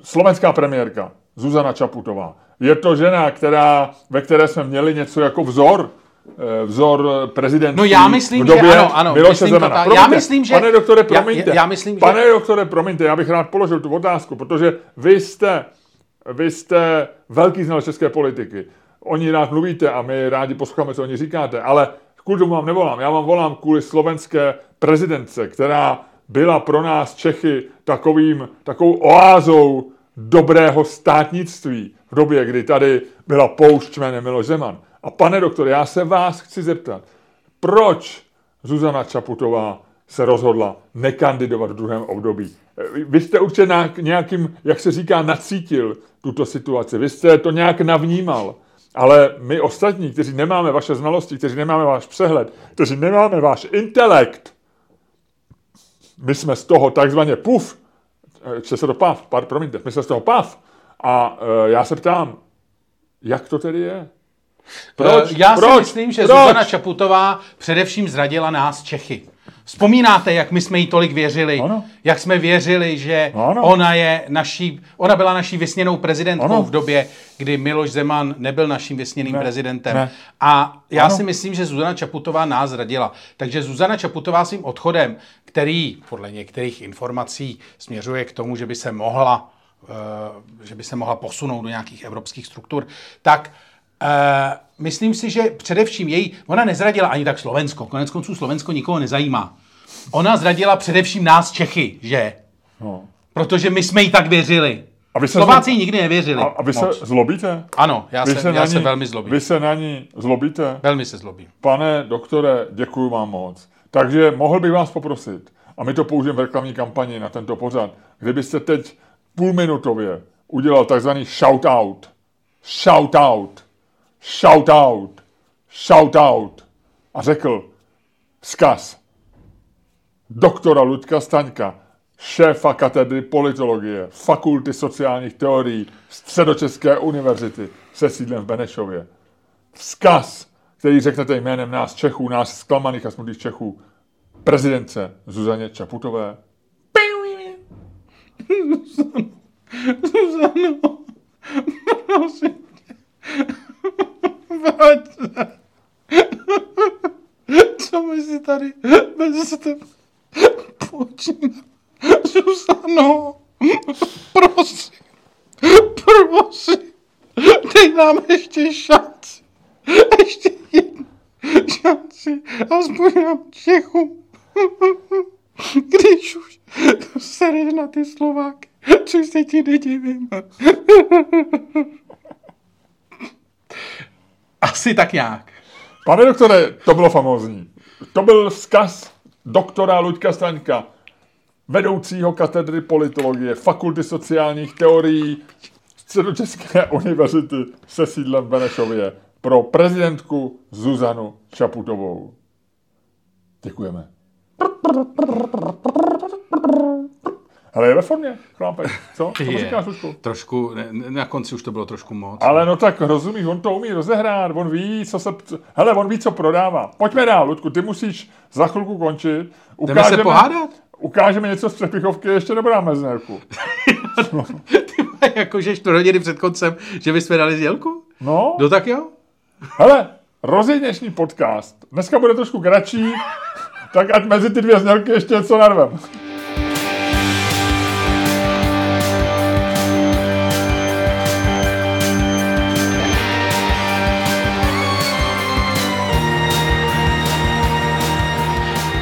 slovenská premiérka Zuzana Čaputová. Je to žena, která, ve které jsme měli něco jako vzor, eh, vzor prezidentství No já myslím, v době že ano, ano. Miloše myslím to Zemana. Promiňte, Já myslím, že... Pane doktore, promiňte. Já, já myslím, že... Pane doktore, promiňte, já bych rád položil tu otázku, protože vy jste, vy jste velký znal české politiky. Oni rád mluvíte a my rádi posloucháme, co oni říkáte, ale kvůli tomu vám nevolám. Já vám volám kvůli slovenské prezidentce, která byla pro nás Čechy takovým, takovou oázou dobrého státnictví v době, kdy tady byla poušť jménem Miloš Zeman. A pane doktor, já se vás chci zeptat, proč Zuzana Čaputová se rozhodla nekandidovat v druhém období. Vy jste určitě nějak- nějakým, jak se říká, nacítil tuto situaci. Vy jste to nějak navnímal. Ale my ostatní, kteří nemáme vaše znalosti, kteří nemáme váš přehled, kteří nemáme váš intelekt, my jsme z toho takzvaně puf, eh, se to pav, pardon, promiňte, toho pav. A e, já se ptám, jak to tedy je? Proč? Eh, Já Proč? si myslím, že Proč? Zuzana Čaputová především zradila nás Čechy. Vzpomínáte, jak my jsme jí tolik věřili? Ano. Jak jsme věřili, že Ano. ona je naší, ona byla naší vysněnou prezidentkou Ano. v době, kdy Miloš Zeman nebyl naším vysněným Ne, prezidentem. ne. A já Ano. si myslím, že Zuzana Čaputová nás zradila. Takže Zuzana Čaputová svým odchodem, který podle některých informací směřuje k tomu, že by se mohla, eh, že by se mohla posunout do nějakých evropských struktur, tak eh, myslím si, že především její, ona nezradila ani tak Slovensko. Konec konců Slovensko nikoho nezajímá. Ona zradila především nás Čechy, že? No. Protože my jsme jí tak věřili. A vy se Slováci jí nikdy nevěřili. A, a vy se moc. zlobíte? Ano, já, Vy se, já na se ní- velmi zlobím. Vy se na ní zlobíte? Velmi se zlobím. Pane doktore, děkuji vám moc. Takže mohl bych vás poprosit, a my to použijeme v reklamní kampani na tento pořad, kdybyste teď půlminutově udělal takzvaný shout-out. Shout-out. Shout-out. Shout-out. A řekl vzkaz doktora Luďka Staňka, šéfa katedry politologie, fakulty sociálních teorií Středočeské univerzity se sídlem v Benešově. Vzkaz, který řeknete jménem nás Čechů, nás zklamaných a smutných Čechů, prezidence Zuzaně Čaputové. Zuzano, prosím tě, se. Co my si tady bez tebe počínáme? Zuzano, prosím, prosím, dej nám ještě šanci. Ještě jednu šanci, aspoň nám Čechům. Když už sereš na ty Slováky, což se ti nedivím. Asi tak nějak. Pane doktore, to bylo famózní. To byl vzkaz doktora Luďka Staňka, vedoucího katedry politologie, fakulty sociálních teorií Středočeské univerzity se sídlem v Benešově pro prezidentku Zuzanu Čaputovou. Děkujeme. Ale je ve formě, chlápek. Co? Co říkáš, Luďku? Trošku, ne- na konci už to bylo trošku moc. Ale no tak rozumíš, on to umí rozehrát, on ví, co se... Hele, on ví, co prodává. Pojďme dál, Ludku, ty musíš za chvilku končit. Jdeme se pohádat? Ukážeme něco z přepichovky, ještě dobrá meznerku. Jakože čtvrt hodiny před koncem, že bychom dali zdělku? No, No tak jo. hele, rozjeď dnešní podcast. Dneska bude trošku kratší, tak ať mezi ty dvě znělky ještě něco narvem.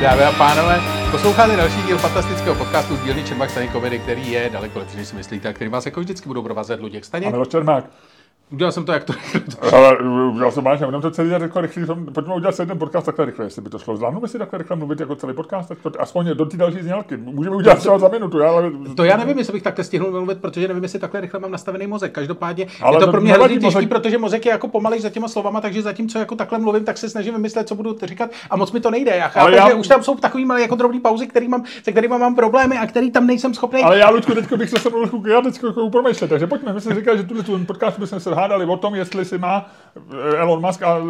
Dámy a pánové, posloucháte další díl fantastického podcastu dílny Čermák Staněk Komedy, který je daleko lepší, než si myslíte, a který vás jako vždycky budou provázet Luděk Staněk. Miloš Čermák. Udělal jsem to, jak to Ale já jsem vážně, budeme to celý dělat jako rychle, pojďme udělat celý ten podcast takhle rychle, jestli by to šlo. Zvládnu by si takhle rychle mluvit jako celý podcast, tak to, aspoň do té další znělky. Můžeme udělat třeba za minutu, já, ale... To já nevím, jestli bych takhle stihnul mluvit, protože nevím, jestli takhle rychle mám nastavený mozek. Každopádně Ale je to to pro mě hrozně těžký, mozek- protože mozek je jako pomalej za těma slovama, takže zatímco jako takhle mluvím, tak se snažím vymyslet, co budu říkat a moc mi to nejde. Já chápu, já- že už tam jsou takový malé jako drobné pauzy, který mám, se kterými mám problémy a který tam nejsem schopný. Ale já, Ludku, teďko bych se se mluvil já jako promýšlet, takže pojďme, my jsme říkali, že tuhle ten podcast bychom se hádali o tom, jestli si má eh, Elon Musk a...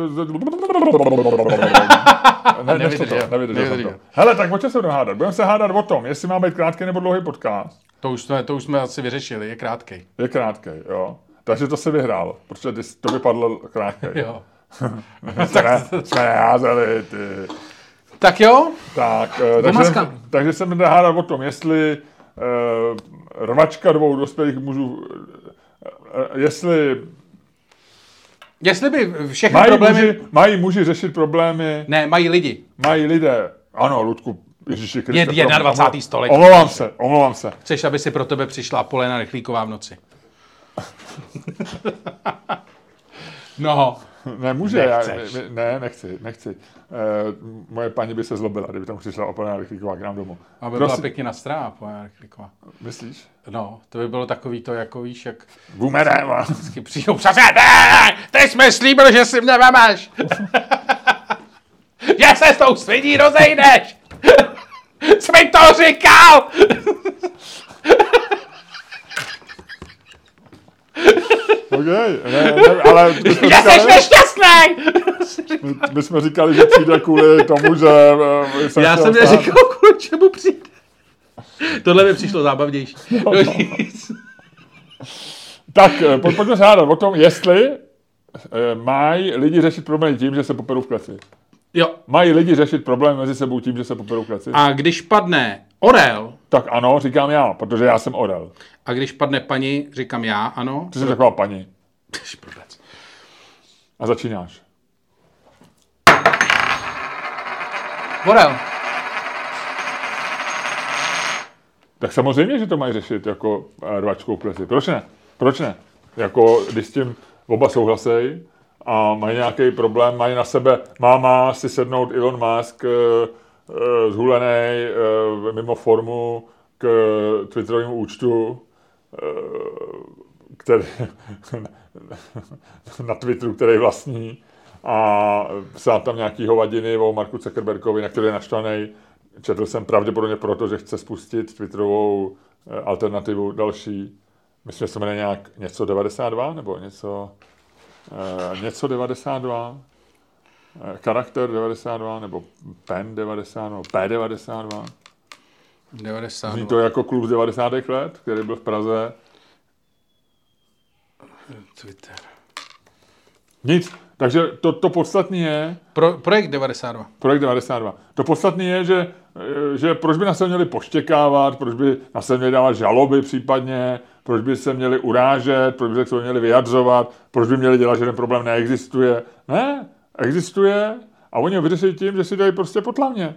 ne, nešlo to, Nevydržel, nevydržel jsem to. nevydržel. Hele, tak o čem se budeme hádat? Budeme se hádat o tom, jestli má být krátký nebo dlouhý podcast. To už jsme, to už jsme asi vyřešili, je krátkej. Je krátký, jo. Takže to se vyhrál, protože ty, to vypadlo krátký. Jo. jsme, jsme neházeli, ty. Tak jo, Tak, eh, takže, takže se budeme hádat o tom, jestli uh, rvačka dvou dospělých mužů, uh, jestli jestli by všechny mají, problémy... muži, mají muži řešit problémy, Ne, mají lidi. mají lidé, ano, Ludku, Ježíši Kriste. Je promiň, 21. omlou- století. Omlouvám se, omlouvám se. Chceš, aby si pro tebe přišla Polena Rychlíková v noci. no, Ne, může, já, ne, nechci, nechci. Uh, moje paní by se zlobila, kdyby tam přišla Opelná Rychlíková k nám domů. aby byla Prosím, pěkně nastrá Polena Rychlíková. Myslíš? No, to by bylo takový to, jako víš, jak Boomerem. a- vždycky přijdou přesně, ty jsi mi slíbil, že si mě vemeš. že se s tou svidí rozejdeš. Jsi mi to říkal. OK, ne, ne, ale my jsme, že jsi říkali, nešťastný. my, my jsme říkali, že přijde kvůli tomu, že... eh, jsem Já jsem stát- neříkal, kvůli čemu přijde. Tohle mi přišlo zábavnější. No, Tak, eh, po- pojďme se hádat o tom, jestli eh, mají lidi řešit problémy tím, že se poperou v kleci. jo. Mají lidi řešit problémy mezi sebou tím, že se poperou v kleci? A když padne orel, Tak ano, říkám já, protože já jsem orel. a když padne paní, říkám já, ano. Ty jsi taková paní. A začínáš. Orel. Tak samozřejmě, že to mají řešit jako eh, rvačkou kleci. Proč ne? Proč ne? Jako, když s tím oba souhlasej a mají nějaký problém, mají na sebe, má, má si sednout Elon Musk uh, zhulený uh, mimo formu k Twitterovému účtu, uh, který, na Twitteru, který vlastní a psát tam nějaký hovadiny o Marku Zuckerbergovi, na který je naštvaný. Četl jsem pravděpodobně proto, že chce spustit Twitterovou eh, alternativu další. Myslím, že se jmenuje nějak něco 92 nebo něco, eh, něco 92. Charakter 92 nebo Pen 92 nebo P92. 90. Zní to jako klub z 90. let, který byl v Praze. Twitter. Nic. Takže to, to podstatné je, Pro, projekt 92. Projekt 92. To podstatné je, že, že proč by na se měli poštěkávat, proč by na se měli dávat žaloby případně, proč by se měli urážet, proč by se k měli vyjadřovat, proč by měli dělat, že ten problém neexistuje. Ne, existuje a oni ho vyřeší tím, že si dají prostě potlavně.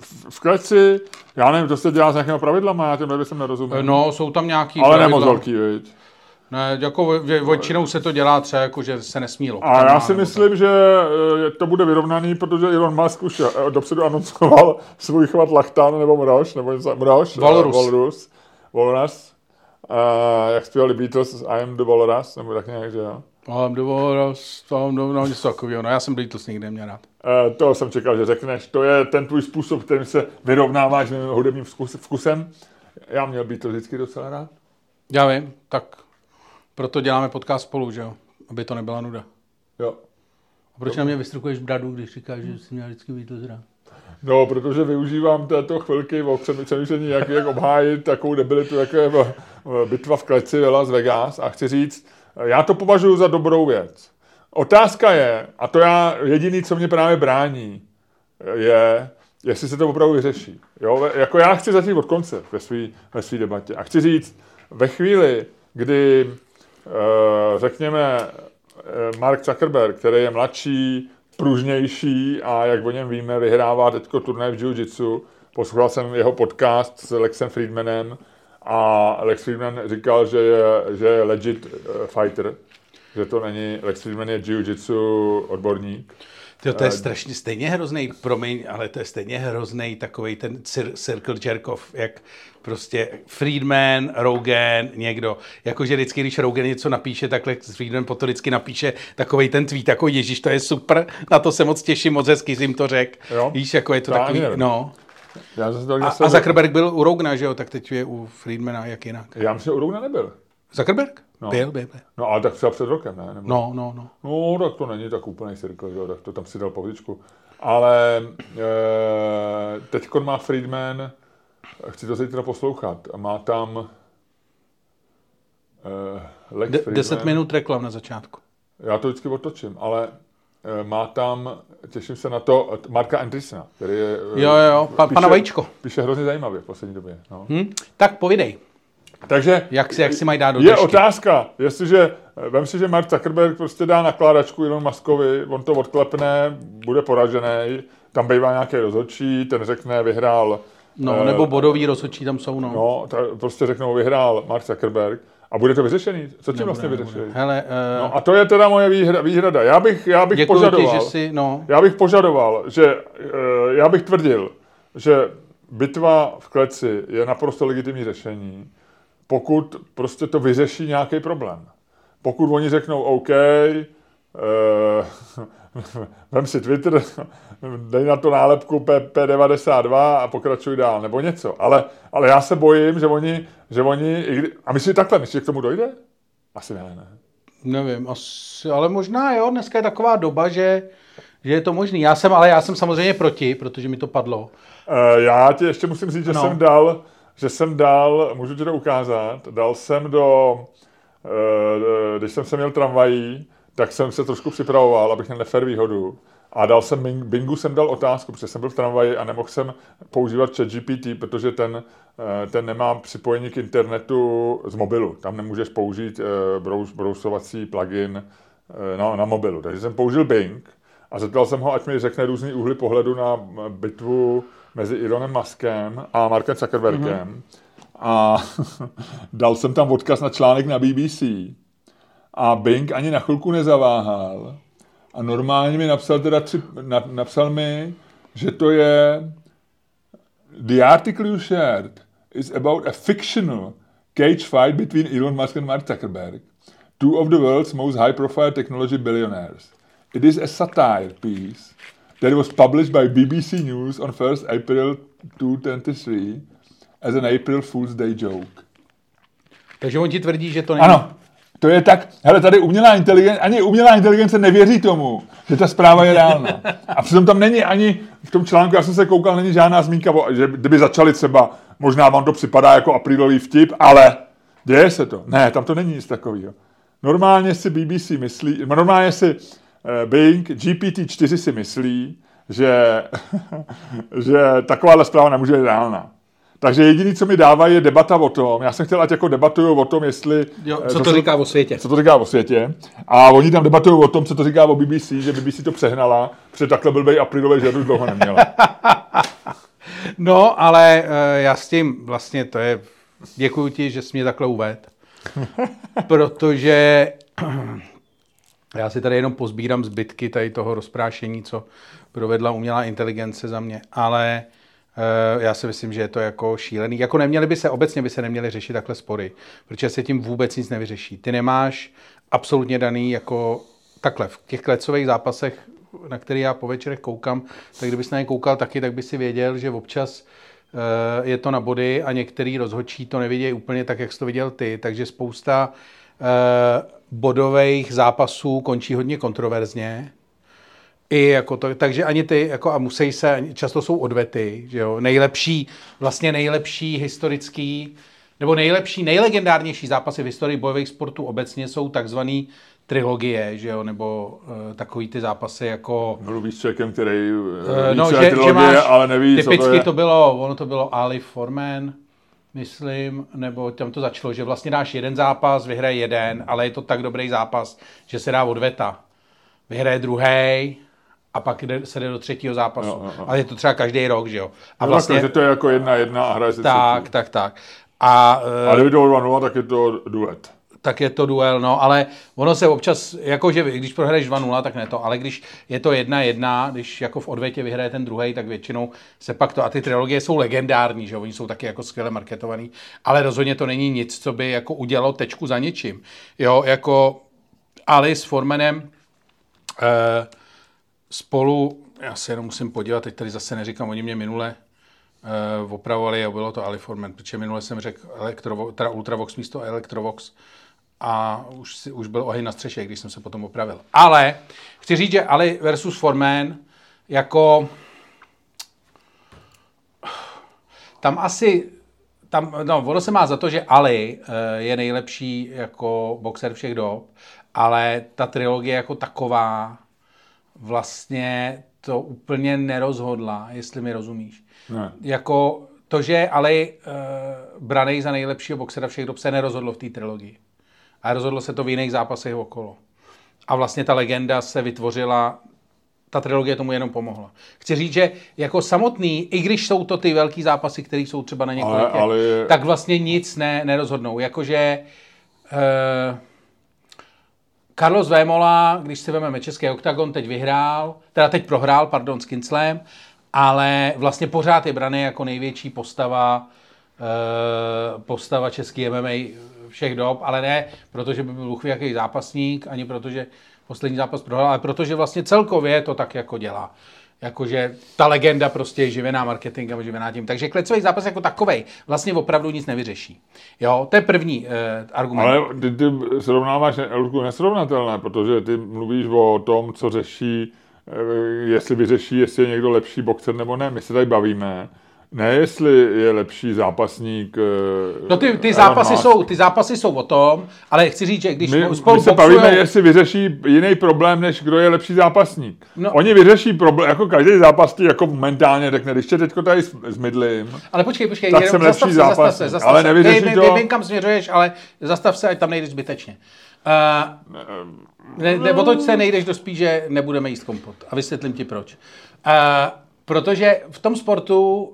V, v kleci, já nevím, to se dělá s nějakými pravidlama, já těm jsem nerozuměl. No, jsou tam nějaký... Ale pravidla. moc velký, viď? Ne, jako vě- většinou se to dělá třeba jako, že se nesmí A já si myslím, že eh, to bude vyrovnaný, protože Elon Musk už eh, dopředu anoncoval svůj chvat lachtan nebo mrož, nebo něco, mrož, eh. Walrus, Walrus. Uh, jak zpívali Beatles, I am the Walrus, nebo tak nějak, že jo. Dovoraz, tam do, no, něco takového. No, já jsem Beatles nikdy neměl rád. Uh, to jsem čekal, že řekneš. To je ten tvůj způsob, kterým se vyrovnáváš hudebním vkus, vkusem. Já měl Beatles vždycky docela rád. Já vím, tak proto děláme podcast spolu, že jo? Aby to nebyla nuda. Jo. A proč na mě vystrukuješ bradu, když říkáš, že jsi měl vždycky Beatles rád? No, protože využívám této chvilky o přem- přemýšlení, jak, jak obhájit takovou debilitu, jako je v- v bitva v kleci Las Vegas. A chci říct, já to považuji za dobrou věc. Otázka je, a to já jediný, co mě právě brání, je, jestli se to opravdu vyřeší. Jo? Jako já chci začít od konce ve své ve svý debatě. A chci říct, ve chvíli, kdy, eh, řekněme, eh, Mark Zuckerberg, který je mladší, pružnější a jak o něm víme, vyhrává teďko turnaj v jiu-jitsu. Poslouchal jsem jeho podcast s Lexem Friedmanem a Lex Friedman říkal, že je, že je legit eh, fighter, že to není, Lex Friedman je jiu-jitsu odborník. Tyjo, to je strašně stejně hrozný, promiň, ale to je stejně hrozný takový ten cir- circle jerkov, jak prostě Friedman, Rogan, někdo. Jakože vždycky, když Rogan něco napíše, takhle Friedman potom vždycky napíše takový ten tweet, jako Ježíš, to je super, na to se moc těším, moc hezky jim to řekl. Jo. Víš, jako je to já takový, nevím. no. Já, zase A, a Zuckerberg byl u Rogana, že jo, tak teď je u Friedmana, jak jinak. já myslím, že u Rogana nebyl. Zuckerberg? No. Byl, byl, byl. No ale tak třeba před rokem, ne? Nebo... No, no, no. No, tak to není tak úplný cirkel, že jo, tak to tam si dal pauzičku. Ale e, teď má Friedman, chci to zítra poslouchat, má tam e, Lex De- Friedman. deset minut reklam na začátku. Já to vždycky otočím, ale má tam, těším se na to, Marka Andrisena, který je... e, Jo, jo, pa- pana Vajíčko. Píše hrozně zajímavě v poslední době. No. Hm? Tak povidej, Takže jak si, jak si mají dát do je držky. otázka, jestliže, vem si, že Mark Zuckerberg prostě dá nakládačku Elon Muskovi, on to odklepne, bude poražený, tam bývá nějaký rozhodčí, ten řekne, vyhrál, No, eh, nebo bodový rozhodčí tam jsou, no. no, ta, prostě řeknou, vyhrál Mark Zuckerberg a bude to vyřešený. Co tím vlastně vyřešili? Hele, uh, No a to je teda moje výhra, výhrada. Já bych, já bych děkuji ti, požadoval, že si, no, já bych požadoval, že eh, já bych tvrdil, že bitva v kleci je naprosto legitimní řešení, pokud prostě to vyřeší nějaký problém. Pokud oni řeknou OK, eh, vem si Twitter, dej na to nálepku P- P92 a pokračuj dál, nebo něco. Ale, ale já se bojím, že oni, že oni a myslíš takhle, myslíš, že k tomu dojde? Asi ne, ne. nevím, asi, ale možná jo, dneska je taková doba, že, že je to možný. Já jsem, ale já jsem samozřejmě proti, protože mi to padlo. Eh, Já ti ještě musím říct, že Ano. jsem dal, že jsem dal, můžu ti to ukázat, dal jsem do, eh, když jsem se měl tramvají, tak jsem se trošku připravoval, abych měl nefér výhodu. A dal jsem, Bing- Bingu jsem dal otázku, protože jsem byl v tramvaji a nemohl jsem používat ChatGPT, protože ten, eh, ten nemá připojení k internetu z mobilu. Tam nemůžeš použít eh, brous, brousovací plugin eh, na, na mobilu. Takže jsem použil Bing a zeptal jsem ho, ať mi řekne různý úhly pohledu na bitvu mezi Elonem Muskem a Markem Zuckerbergem. Mm-hmm. A dal jsem tam odkaz na článek na BBC. A Bing ani na chvilku nezaváhal. A normálně mi napsal teda tři, na, napsal mi, že to je The article you shared is about a fictional cage fight between Elon Musk and Mark Zuckerberg, two of the world's most high-profile technology billionaires. It is a satire piece that was published by BBC News on 1st April 2023 as an April Fool's Day joke. Takže on ti tvrdí, že to není... Ano, to je tak, hele, tady umělá inteligence, ani umělá inteligence nevěří tomu, že ta zpráva je reálná. A přitom tam není ani, v tom článku, já jsem se koukal, není žádná zmínka, že kdyby začali třeba, možná vám to připadá jako aprílový vtip, ale děje se to. Ne, tam to není nic takového. Normálně si BBC myslí, normálně si eh, Bing, GPT-4 si myslí, že, že takováhle zpráva nemůže být reálná. Takže jediný, co mi dává, je debata o tom. Já jsem chtěl, ať jako debatuju o tom, jestli... Jo, eh, co to jsou- říká o světě? co to říká o světě. A oni tam debatují o tom, co to říká o BBC, že BBC to přehnala, protože takhle blbej aprílový žert už dlouho neměla. No, ale uh, já s tím vlastně, to je, děkuji ti, že jsi mě takhle uved, protože já si tady jenom pozbírám zbytky tady toho rozprášení, co provedla umělá inteligence za mě, ale já si myslím, že je to jako šílený. Jako neměli by se, obecně by se neměly řešit takhle spory, protože se tím vůbec nic nevyřeší. Ty nemáš absolutně daný jako takhle, v těch klecových zápasech, na který já po večerech koukám, tak kdybys na ně koukal taky, tak by si věděl, že občas eh, je to na body a některý rozhodčí to nevidějí úplně tak, jak jsi to viděl ty, takže spousta eh, bodových zápasů končí hodně kontroverzně. I jako to, takže ani ty, jako a musí se, často jsou odvety, že jo, nejlepší, vlastně nejlepší historický, nebo nejlepší, nejlegendárnější zápasy v historii bojových sportů obecně jsou takzvaný trilogie, že jo, nebo uh, takový ty zápasy jako... Mluvíš s člověkem, který uh, no, no, že, že, že trilogie, máš, ale neví, co typicky to je. to bylo, ono to bylo Ali Foreman, myslím, nebo tam to začalo, že vlastně dáš jeden zápas, vyhraje jeden, ale je to tak dobrý zápas, že se dá odveta. Vyhraje druhý a pak jde, se jde do třetího zápasu. Jo, jo, jo. Ale je to třeba každý rok, že jo. A No, vlastně, takhle, že to je jako jedna jedna a hraje se tak, třetí. tak, tak. A, A eh, kdyby to bylo 2 tak je to duet. tak je to duel, no, ale ono se občas, jakože když prohraješ 2-0, tak ne to, ale když je to 1-1, když jako v odvětě vyhraje ten druhý, tak většinou se pak to, a ty trilogie jsou legendární, že jo, oni jsou taky jako skvěle marketovaný, ale rozhodně to není nic, co by jako udělalo tečku za něčím. Jo, jako Ali s Formanem eh, spolu, já se jenom musím podívat, teď tady zase neříkám, oni mě minule eh, opravovali a bylo to Ali Forman, protože minule jsem řekl Electrovo, teda Ultravox místo Electrovox a už, si, už byl oheň na střeše, když jsem se potom opravil. Ale chci říct, že Ali versus Foreman jako tam asi tam, no, ono se má za to, že Ali eh, je nejlepší jako boxer všech dob, ale ta trilogie jako taková vlastně to úplně nerozhodla, jestli mi rozumíš. Ne. Jako to, že Ali uh, branej za nejlepšího boxera všech dob se nerozhodlo v té trilogii. A rozhodlo se to v jiných zápasech okolo. A vlastně ta legenda se vytvořila, ta trilogie tomu jenom pomohla. Chci říct, že jako samotný, i když jsou to ty velký zápasy, které jsou třeba na několik, Ale- ale tak vlastně nic ne, nerozhodnou. Jakože uh, Carlos Vémola, když si vezmeme český oktagon, teď vyhrál, teda teď prohrál, pardon, s Kinclem, ale vlastně pořád je braný jako největší postava, eh, postava český MMA všech dob, ale ne protože by byl luchvějaký zápasník, ani protože poslední zápas prohrál, ale protože vlastně celkově to tak jako dělá. Jakože ta legenda prostě je živená marketingem, živená tím. Takže klecový zápas jako takovej vlastně opravdu nic nevyřeší. Jo, to je první eh, argument. Ale ty, ty srovnáváš Ludku, nesrovnatelné, protože ty mluvíš o tom, co řeší, eh, jestli vyřeší, jestli je někdo lepší boxer nebo ne. My se tady bavíme. Ne, jestli je lepší zápasník. eh, No ty, ty, zápasy jsou, ty zápasy jsou o tom, ale chci říct, že když My, spolu my se boxujou- bavíme, jestli vyřeší jiný problém, než kdo je lepší zápasník. No. Oni vyřeší problém, jako každý zápasník jako momentálně řekne, když tě teďko tady s- zmydlím, Ale počkej, počkej, Tak jsem lepší se, zastav se, zastav ale nevyřeší Vím, to- Vím, kam směřuješ, ale zastav se, ať tam nejdeš zbytečně. Uh, ne, ne, otoč se nejdeš do spíže nebudeme jíst kompot. A vysvětlím ti proč. Uh, protože v tom sportu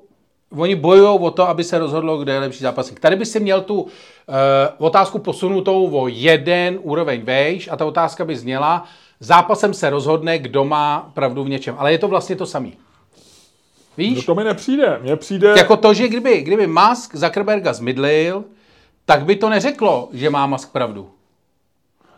oni bojují o to, aby se rozhodlo, kde je lepší zápasník. Tady by si měl tu uh, otázku posunutou o jeden úroveň vejš a ta otázka by zněla, zápasem se rozhodne, kdo má pravdu v něčem. Ale je to vlastně to samý. Víš? no to mi nepřijde. Mně přijde, Jako to, že kdyby, kdyby Musk Zuckerberga zmydlil, tak by to neřeklo, že má Musk pravdu.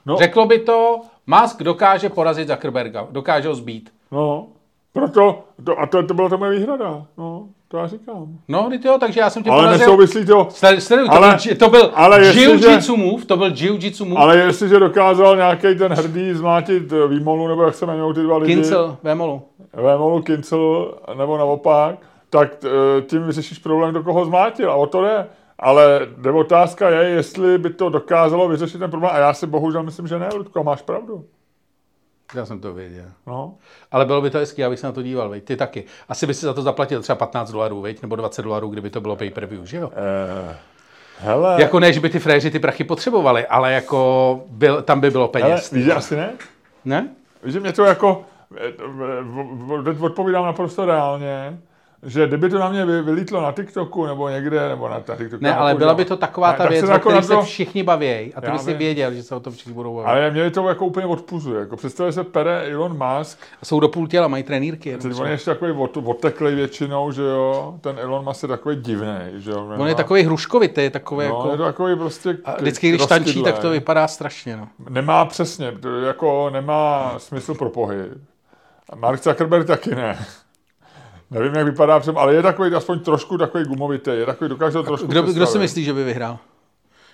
no, Řeklo by to, Musk dokáže porazit Zuckerberga, dokáže ho zbít. no, proto, to, a to, to byla to moje výhrada, no, to já říkám. No, teď jo, takže já jsem tě Ale porazil. nesouvislí to, Sleduj, sleduj, to, Ale- byl, to byl ale jestliže- jiu-jitsu move, to byl jiu-jitsu move. ale jestliže dokázal nějaký ten hrdý zmlátit eh, výmolu, nebo jak se jmenují ty dva lidi, Kincel, Vémolu. Vémolu, Kincel, nebo naopak, tak eh, tím vyřešíš problém, do koho zmátil a o to jde. Ale otázka je, jestli by to dokázalo vyřešit ten problém. A já si bohužel myslím, že ne, Ludko, máš pravdu. Já jsem to věděl. No. Ale bylo by to hezký, abych se na to díval, veď. Ty taky. Asi by si za to zaplatil třeba 15 dolarů, veď? Nebo 20 dolarů, kdyby to bylo pay-per-view, že jo? Eh, hele, Jako ne, že by ty fréři ty prachy potřebovali, ale jako byl, tam by bylo hele, peněz. víš, že asi ne? Ne? Víš, že mě to jako, eh, eh, odpovídám naprosto reálně, že kdyby to na mě vy- vylítlo na TikToku nebo někde, nebo na, na TikToku. Ne, ale byla by to taková Ne, ta tak věc, se o jako které na se to- všichni baví a ty by si věděl, že se o tom všichni budou bavit. Ale mě to jako úplně odpuzuje. Jako představuje se pere Elon Musk, Jsou do půl těla, mají trenýrky. jenom Teď on je ještě takový od, odteklý většinou, že jo. Ten Elon Musk je takový divný, že jo. On je takový hruškovitý, je takový No, je jako... to takový prostě... A vždycky, když tančí, rozkydlej. tak to vypadá strašně, no. Nemá přesně, to jako nemá smysl pro pohyb. A Mark Zuckerberg taky ne. Nevím, jak vypadá přem, ale je takový aspoň trošku takový gumovitý, je takový, dokáže trošku Kdo, kdo si myslí, že by vyhrál?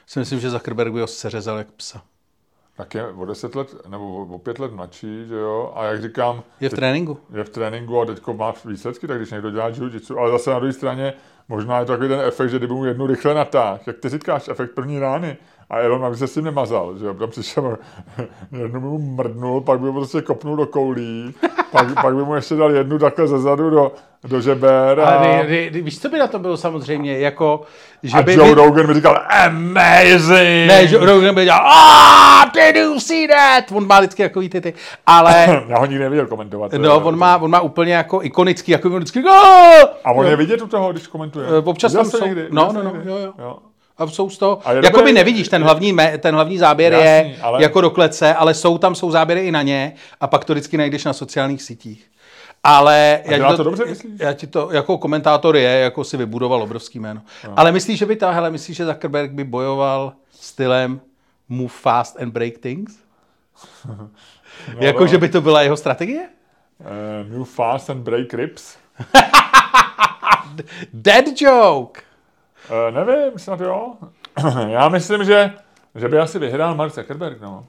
Si myslím, že Zuckerberg by ho seřezal jak psa. Tak je o 10 let, nebo o- 5 let mladší, že jo. A jak říkám, Je v tréninku. je v tréninku a teďko má výsledky, tak když někdo dělá jiu ale zase na druhé straně možná je to takový ten efekt, že kdyby mu jednu rychle natáh, jak ty říkáš, efekt první rány, a Elon Musk se s tím nemazal, že jo, tam přišel, jednu by mu mrdnul, pak by mu prostě kopnul do koulí, pak, pak by mu ještě dal jednu takhle ze zadu do, do žeber a, Ale ne, ne, víš, co by na to bylo samozřejmě, jako, že a by... Joe by Rogan by říkal, amazing! ne, že Rogan by dělal, ah, did you see that? On má vždycky takový ty ty, ale... Já ho nikdy neviděl komentovat. No, on má, on má úplně jako ikonický, jako on vždycky, "Ah!" A on je vidět u toho, když komentuje. Eh, občas Viděl tam jsou- někdy? no, no, no, jo, jo. jo. A jsou z toho, A je jakoby dobré- nevidíš, ten hlavní, me, ten hlavní záběr Jasný, je ale- jako do klece, ale jsou tam, jsou záběry i na ně a pak to vždycky najdeš na sociálních sítích. Ale já ti to dobře, myslíš? Já ti to, jako komentátor je, jako si vybudoval obrovský jméno. No. Ale myslíš, že by ta, hele, myslíš, že Zuckerberg by bojoval stylem move fast and break things? no, jako, no. že by to byla jeho strategie? Uh, move fast and break ribs. Dead joke! Uh, nevím, snad jo. Já myslím, že že by asi vyhrál Mark Zuckerberg, no.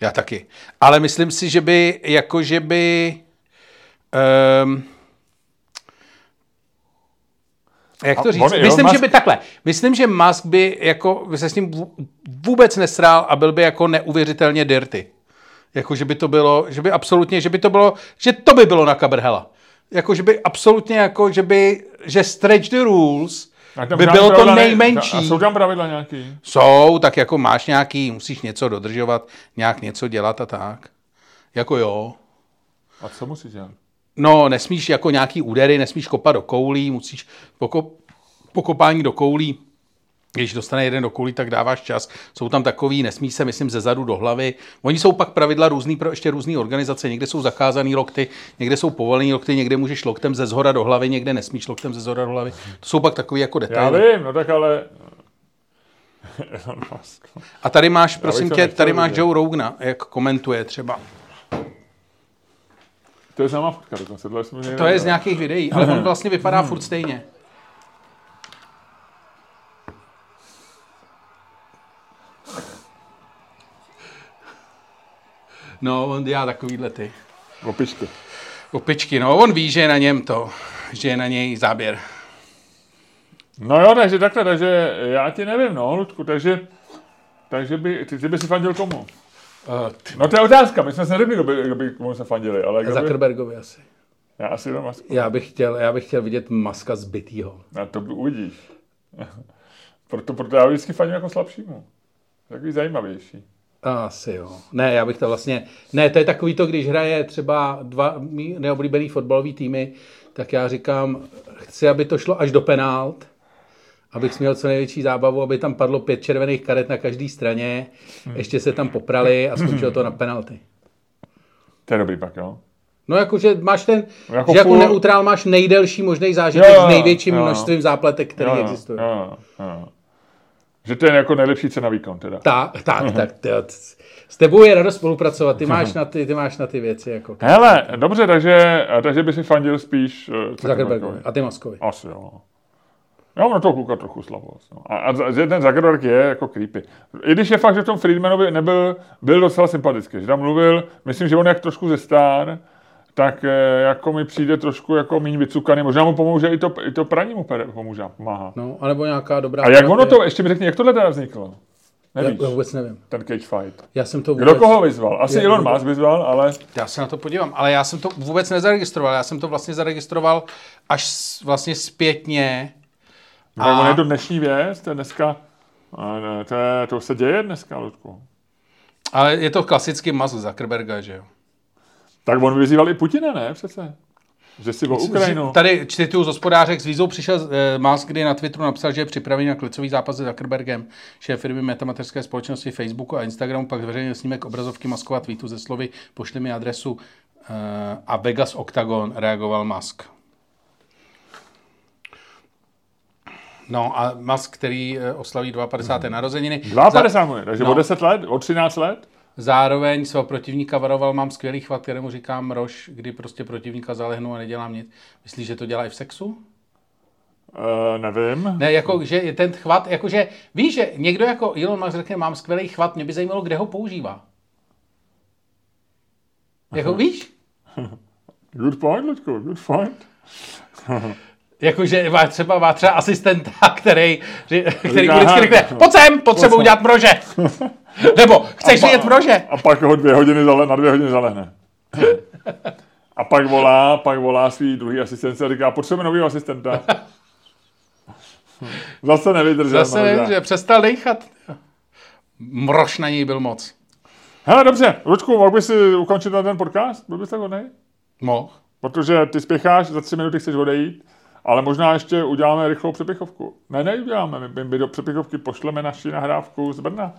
Já taky. Ale myslím si, že by, jako že by... Um, jak to říct? on- Myslím, že by takhle. Myslím, že Musk by jako by se s ním vů- vůbec nesrál a byl by jako neuvěřitelně dirty. Jako, že by to bylo, že by absolutně, že by to bylo, že to by bylo na Kabrhela. Jako, že by absolutně jako, že by, že stretch the rules by bylo to pravidla ne- nejmenší. A jsou tam pravidla nějaký? Jsou, tak jako máš nějaký, musíš něco dodržovat, nějak něco dělat a tak. Jako jo. A co musíš dělat? No, nesmíš jako nějaký údery, nesmíš kopat do koulí, musíš poko, pokopání do koulí. Když dostane jeden do koulí, tak dáváš čas. Jsou tam takový, nesmí se, myslím, ze zadu do hlavy. Oni jsou pak pravidla různý pro ještě různé organizace. Někde jsou zakázané lokty, někde jsou povolené lokty, někde můžeš loktem ze zhora do hlavy, někde nesmíš loktem ze zhora do hlavy. To jsou pak takový jako Já detaily. vím, no tak ale... A tady máš, prosím to tě, tady máš vidět. Joe Rogana, jak komentuje třeba. To je známá fotka dokonce. To nevěděli. je z nějakých videí, ale on vlastně vypadá furt stejně. No, on dělá takovýhle ty Opičky. opičky. No, on ví, že je na něm to, že je na něj záběr. No jo, takže takhle, takže já ti nevím, no, Ludku, takže, takže by, ty, ty by si fandil komu? Uh, No to je otázka, my jsme se neřekli, kdo by, kdo by komu se fandili, ale kdo by, Zuckerbergovi asi. já asi Elon Musk. Já bych chtěl, já bych chtěl vidět maska zbytýho. A to uvidíš. proto, proto já vždycky fandím jako slabšímu. Takový zajímavější. Asi jo. Ne, já bych to vlastně... Ne, to je takový to, když hraje třeba dva mý neoblíbený fotbalový týmy, tak já říkám, chci, aby to šlo až do penált, abych měl co největší zábavu, aby tam padlo pět červených karet na každé straně, ještě se tam poprali a skončilo to na penalty. To je dobrý pak, jo. No jakože máš ten, Jako jako že jako full- neutrál máš nejdelší možný zážitek Jo, jo, s největším jo. množstvím zápletek, který jo, jo, existuje. Jo, jo. Že to je jako nejlepší cena výkon teda. Tak, tak, tak. tyjo, t- S tebou je radost spolupracovat, ty máš na ty, ty, máš na ty věci. Jako Hele, dobře, takže, takže by si fandil spíš uh, Zuckerbergovi a ty Maskovi. Asi jo. Já mám na toho kluka trochu slabost. No. A, a ten Zuckerberg je jako creepy. I když je fakt, že v tom Friedmanovi nebyl, byl docela sympatický. Že tam mluvil, myslím, že on jak trošku ze star, tak eh, jako mi přijde trošku jako méně vycukaný. Možná mu pomůže i to, i to praní mu pomůže, pomáhá. No, anebo nějaká dobrá... A jak ono to, ještě mi řekni, jak tohle teda vzniklo? Já, Nevíš, já vůbec nevím. ten cage fight. Já jsem to vůbec... Kdo koho vyzval? Asi Je- Elon Musk vyzval, ale Já se na to podívám, ale já jsem to vůbec nezaregistroval. Já jsem to vlastně zaregistroval až vlastně zpětně. a... A- on je to dnešní věc, to je dneska, ne, to, je, to se děje dneska, Ludku. Ale je to klasický Musk Zuckerberga, že jo? Tak on vyzýval i Putina, ne přece? Že si o Ukrajinu. Tady čtytu z hospodářek s vízou přišel eh, Musk, kdy na Twitteru napsal, že je připravený na klicový zápas se Zuckerbergem, šéf firmy metamaterské společnosti Facebooku a Instagramu, pak zveřejnil snímek obrazovky Muskova tweetu ze slovy pošli mi adresu eh, a Vegas Octagon reagoval Musk. No a Musk, který eh, oslaví 52. narozeniny. 52 mu je, takže No. o 10 let, o 13 let? Zároveň svého protivníka varoval, mám skvělý chvat, kterému říkám rož, kdy prostě protivníka zalehnu a nedělám nic. Myslíš, že to dělá i v sexu? Uh, nevím. Ne, jako, že je ten chvat, jakože, víš, že někdo jako Elon Musk řekne, mám skvělý chvat, mě by zajímalo, kde ho používá. Jako, víš? Good point, Ludku, good point. Jakože má třeba, má třeba asistenta, který, který mu vždycky "Aha, řekne, pojď sem, potřebuji sem." udělat mrože. Nebo, chceš pa- vidět mrože? A pak ho dvě hodiny zale, na dvě hodiny zalehne. A pak volá, pak volá svý druhý asistence a říká, potřebujeme nového asistenta. Zase nevydržel. Zase nevím, že přestal dechat. Mrož na něj byl moc. Hele, dobře, Lučku, mohl bys si ukončit na ten podcast? Byl bys tak hodnej? Mohl. Protože ty spěcháš, za tři minuty chceš odejít, ale možná ještě uděláme rychlou přepichovku. Ne, neuděláme, my, my do přepichovky pošleme naši nahrávku z Brna.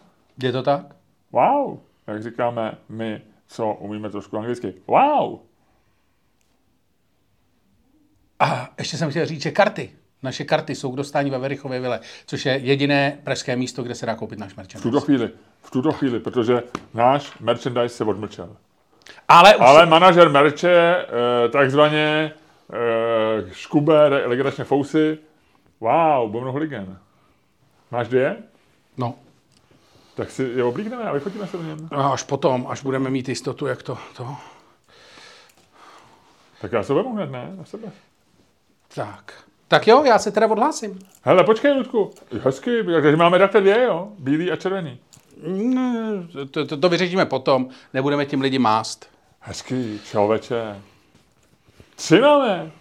Je to tak? Wow, jak říkáme my, co umíme trošku anglicky. Wow. A ještě jsem chtěl říct, že karty. Naše karty jsou k dostání ve Verichově vile, což je jediné pražské místo, kde se dá koupit náš V merchandise. tuto chvíli, v tuto chvíli, protože náš merchandise se odmlčel. Ale, už Ale manažer merče, eh, takzvaně eh, škube, legračně fousy, wow, Bomno Holigen. Máš dvě? No, Tak si je oblíkneme a vyfotíme se v něm. A až potom, až budeme mít jistotu, jak to, to. Tak já se vemu hned, ne? Na sebe. Tak. Tak jo, já se teda odhlásím. Hele, počkej, Ludku. Hezky, takže máme takhle dvě, jo? Bílý a červený. Ne, to, to, to vyřešíme potom, nebudeme tím lidi mást. Hezký, člověče. Tři máme.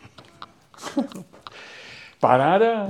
Paráda.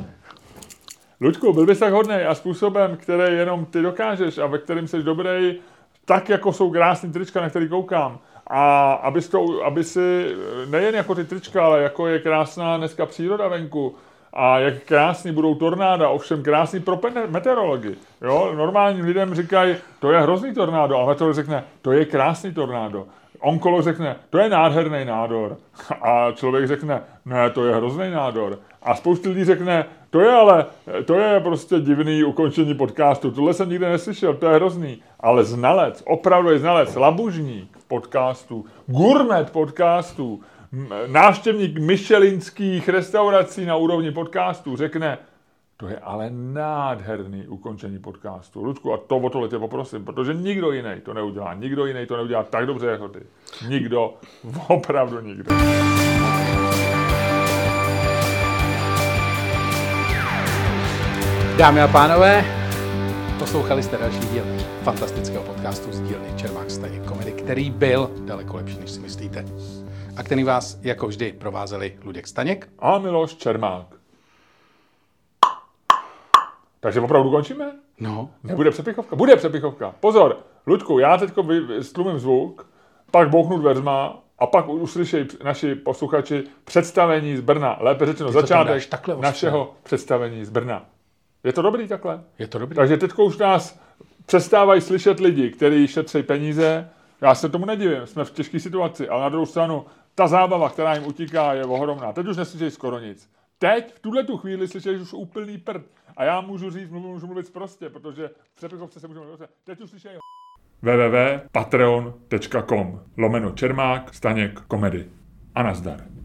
Luďku, byl bys tak hodný a způsobem, který jenom ty dokážeš a ve kterým jsi dobrý, tak jako jsou krásný trička, na který koukám. A aby, to, aby si nejen jako ty trička, ale jako je krásná dneska příroda venku, a jak krásný budou tornáda, ovšem krásný pro meteorology. Jo? Normálním lidem říkají, to je hrozný tornádo, ale meteorolog řekne, to je krásný tornádo. Onkolog řekne, to je nádherný nádor. A člověk řekne, ne, to je hrozný nádor. A spoustu lidí řekne, to je ale, to je prostě divný ukončení podcastu, tohle jsem nikdy neslyšel, to je hrozný. Ale znalec, opravdu je znalec, labužník podcastu, gourmet podcastu, návštěvník myšelinských restaurací na úrovni podcastu řekne, to je ale nádherný ukončení podcastu. Ludku, a to o tohle tě poprosím, protože nikdo jiný to neudělá. Nikdo jiný to neudělá tak dobře jako ty. Nikdo, opravdu nikdo. Dámy a pánové, poslouchali jste další díl fantastického podcastu z dílny Čermák Staněk Komedy, který byl daleko lepší, než si myslíte. A který vás, jako vždy, provázeli Luděk Staněk a Miloš Čermák. Takže opravdu končíme? No. Nebude přepichovka? Bude přepichovka. Pozor, Ludku, já teď stlumím zvuk, pak bouchnu dveřma a pak uslyší naši posluchači představení z Brna. Lépe řečeno, začátek našeho představení z Brna. Je to dobrý takhle? Je to dobrý. Takže teď už nás přestávají slyšet lidi, kteří šetří peníze. Já se tomu nedivím, jsme v těžké situaci, ale na druhou stranu, ta zábava, která jim utíká, je ohromná. Teď už neslyšejí skoro nic. Teď, v tuhle tu chvíli, slyšíš už úplný prd. A já můžu říct, můžu mluvit prostě, protože v přepichovce se můžeme mluvit. Teď už slyšejí www.patreon.com lomeno Čermák, Staněk, Komedy. A nazdar.